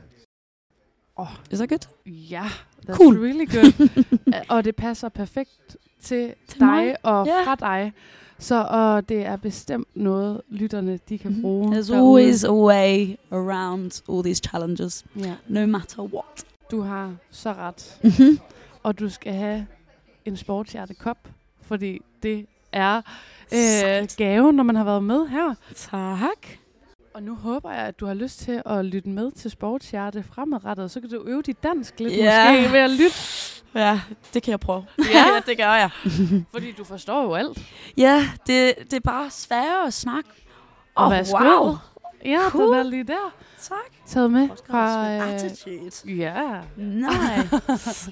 [SPEAKER 1] Oh.
[SPEAKER 2] Is that good?
[SPEAKER 1] Ja, that's
[SPEAKER 2] Cool.
[SPEAKER 1] really good. [LAUGHS] Og det passer perfekt til,
[SPEAKER 2] Til
[SPEAKER 1] dig
[SPEAKER 2] mig.
[SPEAKER 1] og
[SPEAKER 2] Ja.
[SPEAKER 1] fra dig. Så og det er bestemt noget, lytterne de kan
[SPEAKER 2] Mhm.
[SPEAKER 1] bruge.
[SPEAKER 2] There's
[SPEAKER 1] derude.
[SPEAKER 2] always a way around all these challenges,
[SPEAKER 1] Ja,
[SPEAKER 2] no matter what.
[SPEAKER 1] Du har så ret.
[SPEAKER 2] Mm-hmm.
[SPEAKER 1] Og du skal have en sportshjertekop, fordi det er øh, gaven, når man har været med her.
[SPEAKER 2] Tak.
[SPEAKER 1] Og nu håber jeg, at du har lyst til at lytte med til Sportshjerte fremadrettet. Så kan du øve dit dansk lidt
[SPEAKER 2] Ja.
[SPEAKER 1] måske ved at lytte.
[SPEAKER 2] Ja, det kan jeg prøve. [LAUGHS]
[SPEAKER 1] Ja.
[SPEAKER 2] det gør jeg. [LAUGHS]
[SPEAKER 1] Fordi du forstår jo alt.
[SPEAKER 2] Ja, det, det er bare sværere at snakke.
[SPEAKER 1] Og værsgo.
[SPEAKER 2] wow.
[SPEAKER 1] Ja,
[SPEAKER 2] Cool.
[SPEAKER 1] den er lige der.
[SPEAKER 2] Tak.
[SPEAKER 1] Taget med
[SPEAKER 2] Fra.
[SPEAKER 1] Øh,
[SPEAKER 2] attitude.
[SPEAKER 1] ja.
[SPEAKER 2] Nej.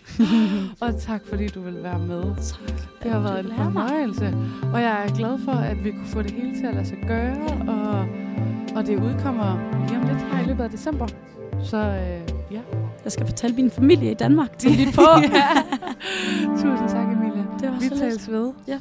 [SPEAKER 2] [LAUGHS]
[SPEAKER 1] Og tak fordi du vil være med.
[SPEAKER 2] tak.
[SPEAKER 1] Det har været en fornøjelse. Og jeg er glad for, at vi kunne få det hele til at lade sig gøre. Og, og det udkommer lige om lidt her i løbet af december. Så øh, ja.
[SPEAKER 2] Jeg skal fortælle min familie i Danmark [LAUGHS] til lytte på.
[SPEAKER 1] ja. Tusind tak, Emilia.
[SPEAKER 2] Det var
[SPEAKER 1] Vi
[SPEAKER 2] så lidt.
[SPEAKER 1] tales ved.
[SPEAKER 2] Ja.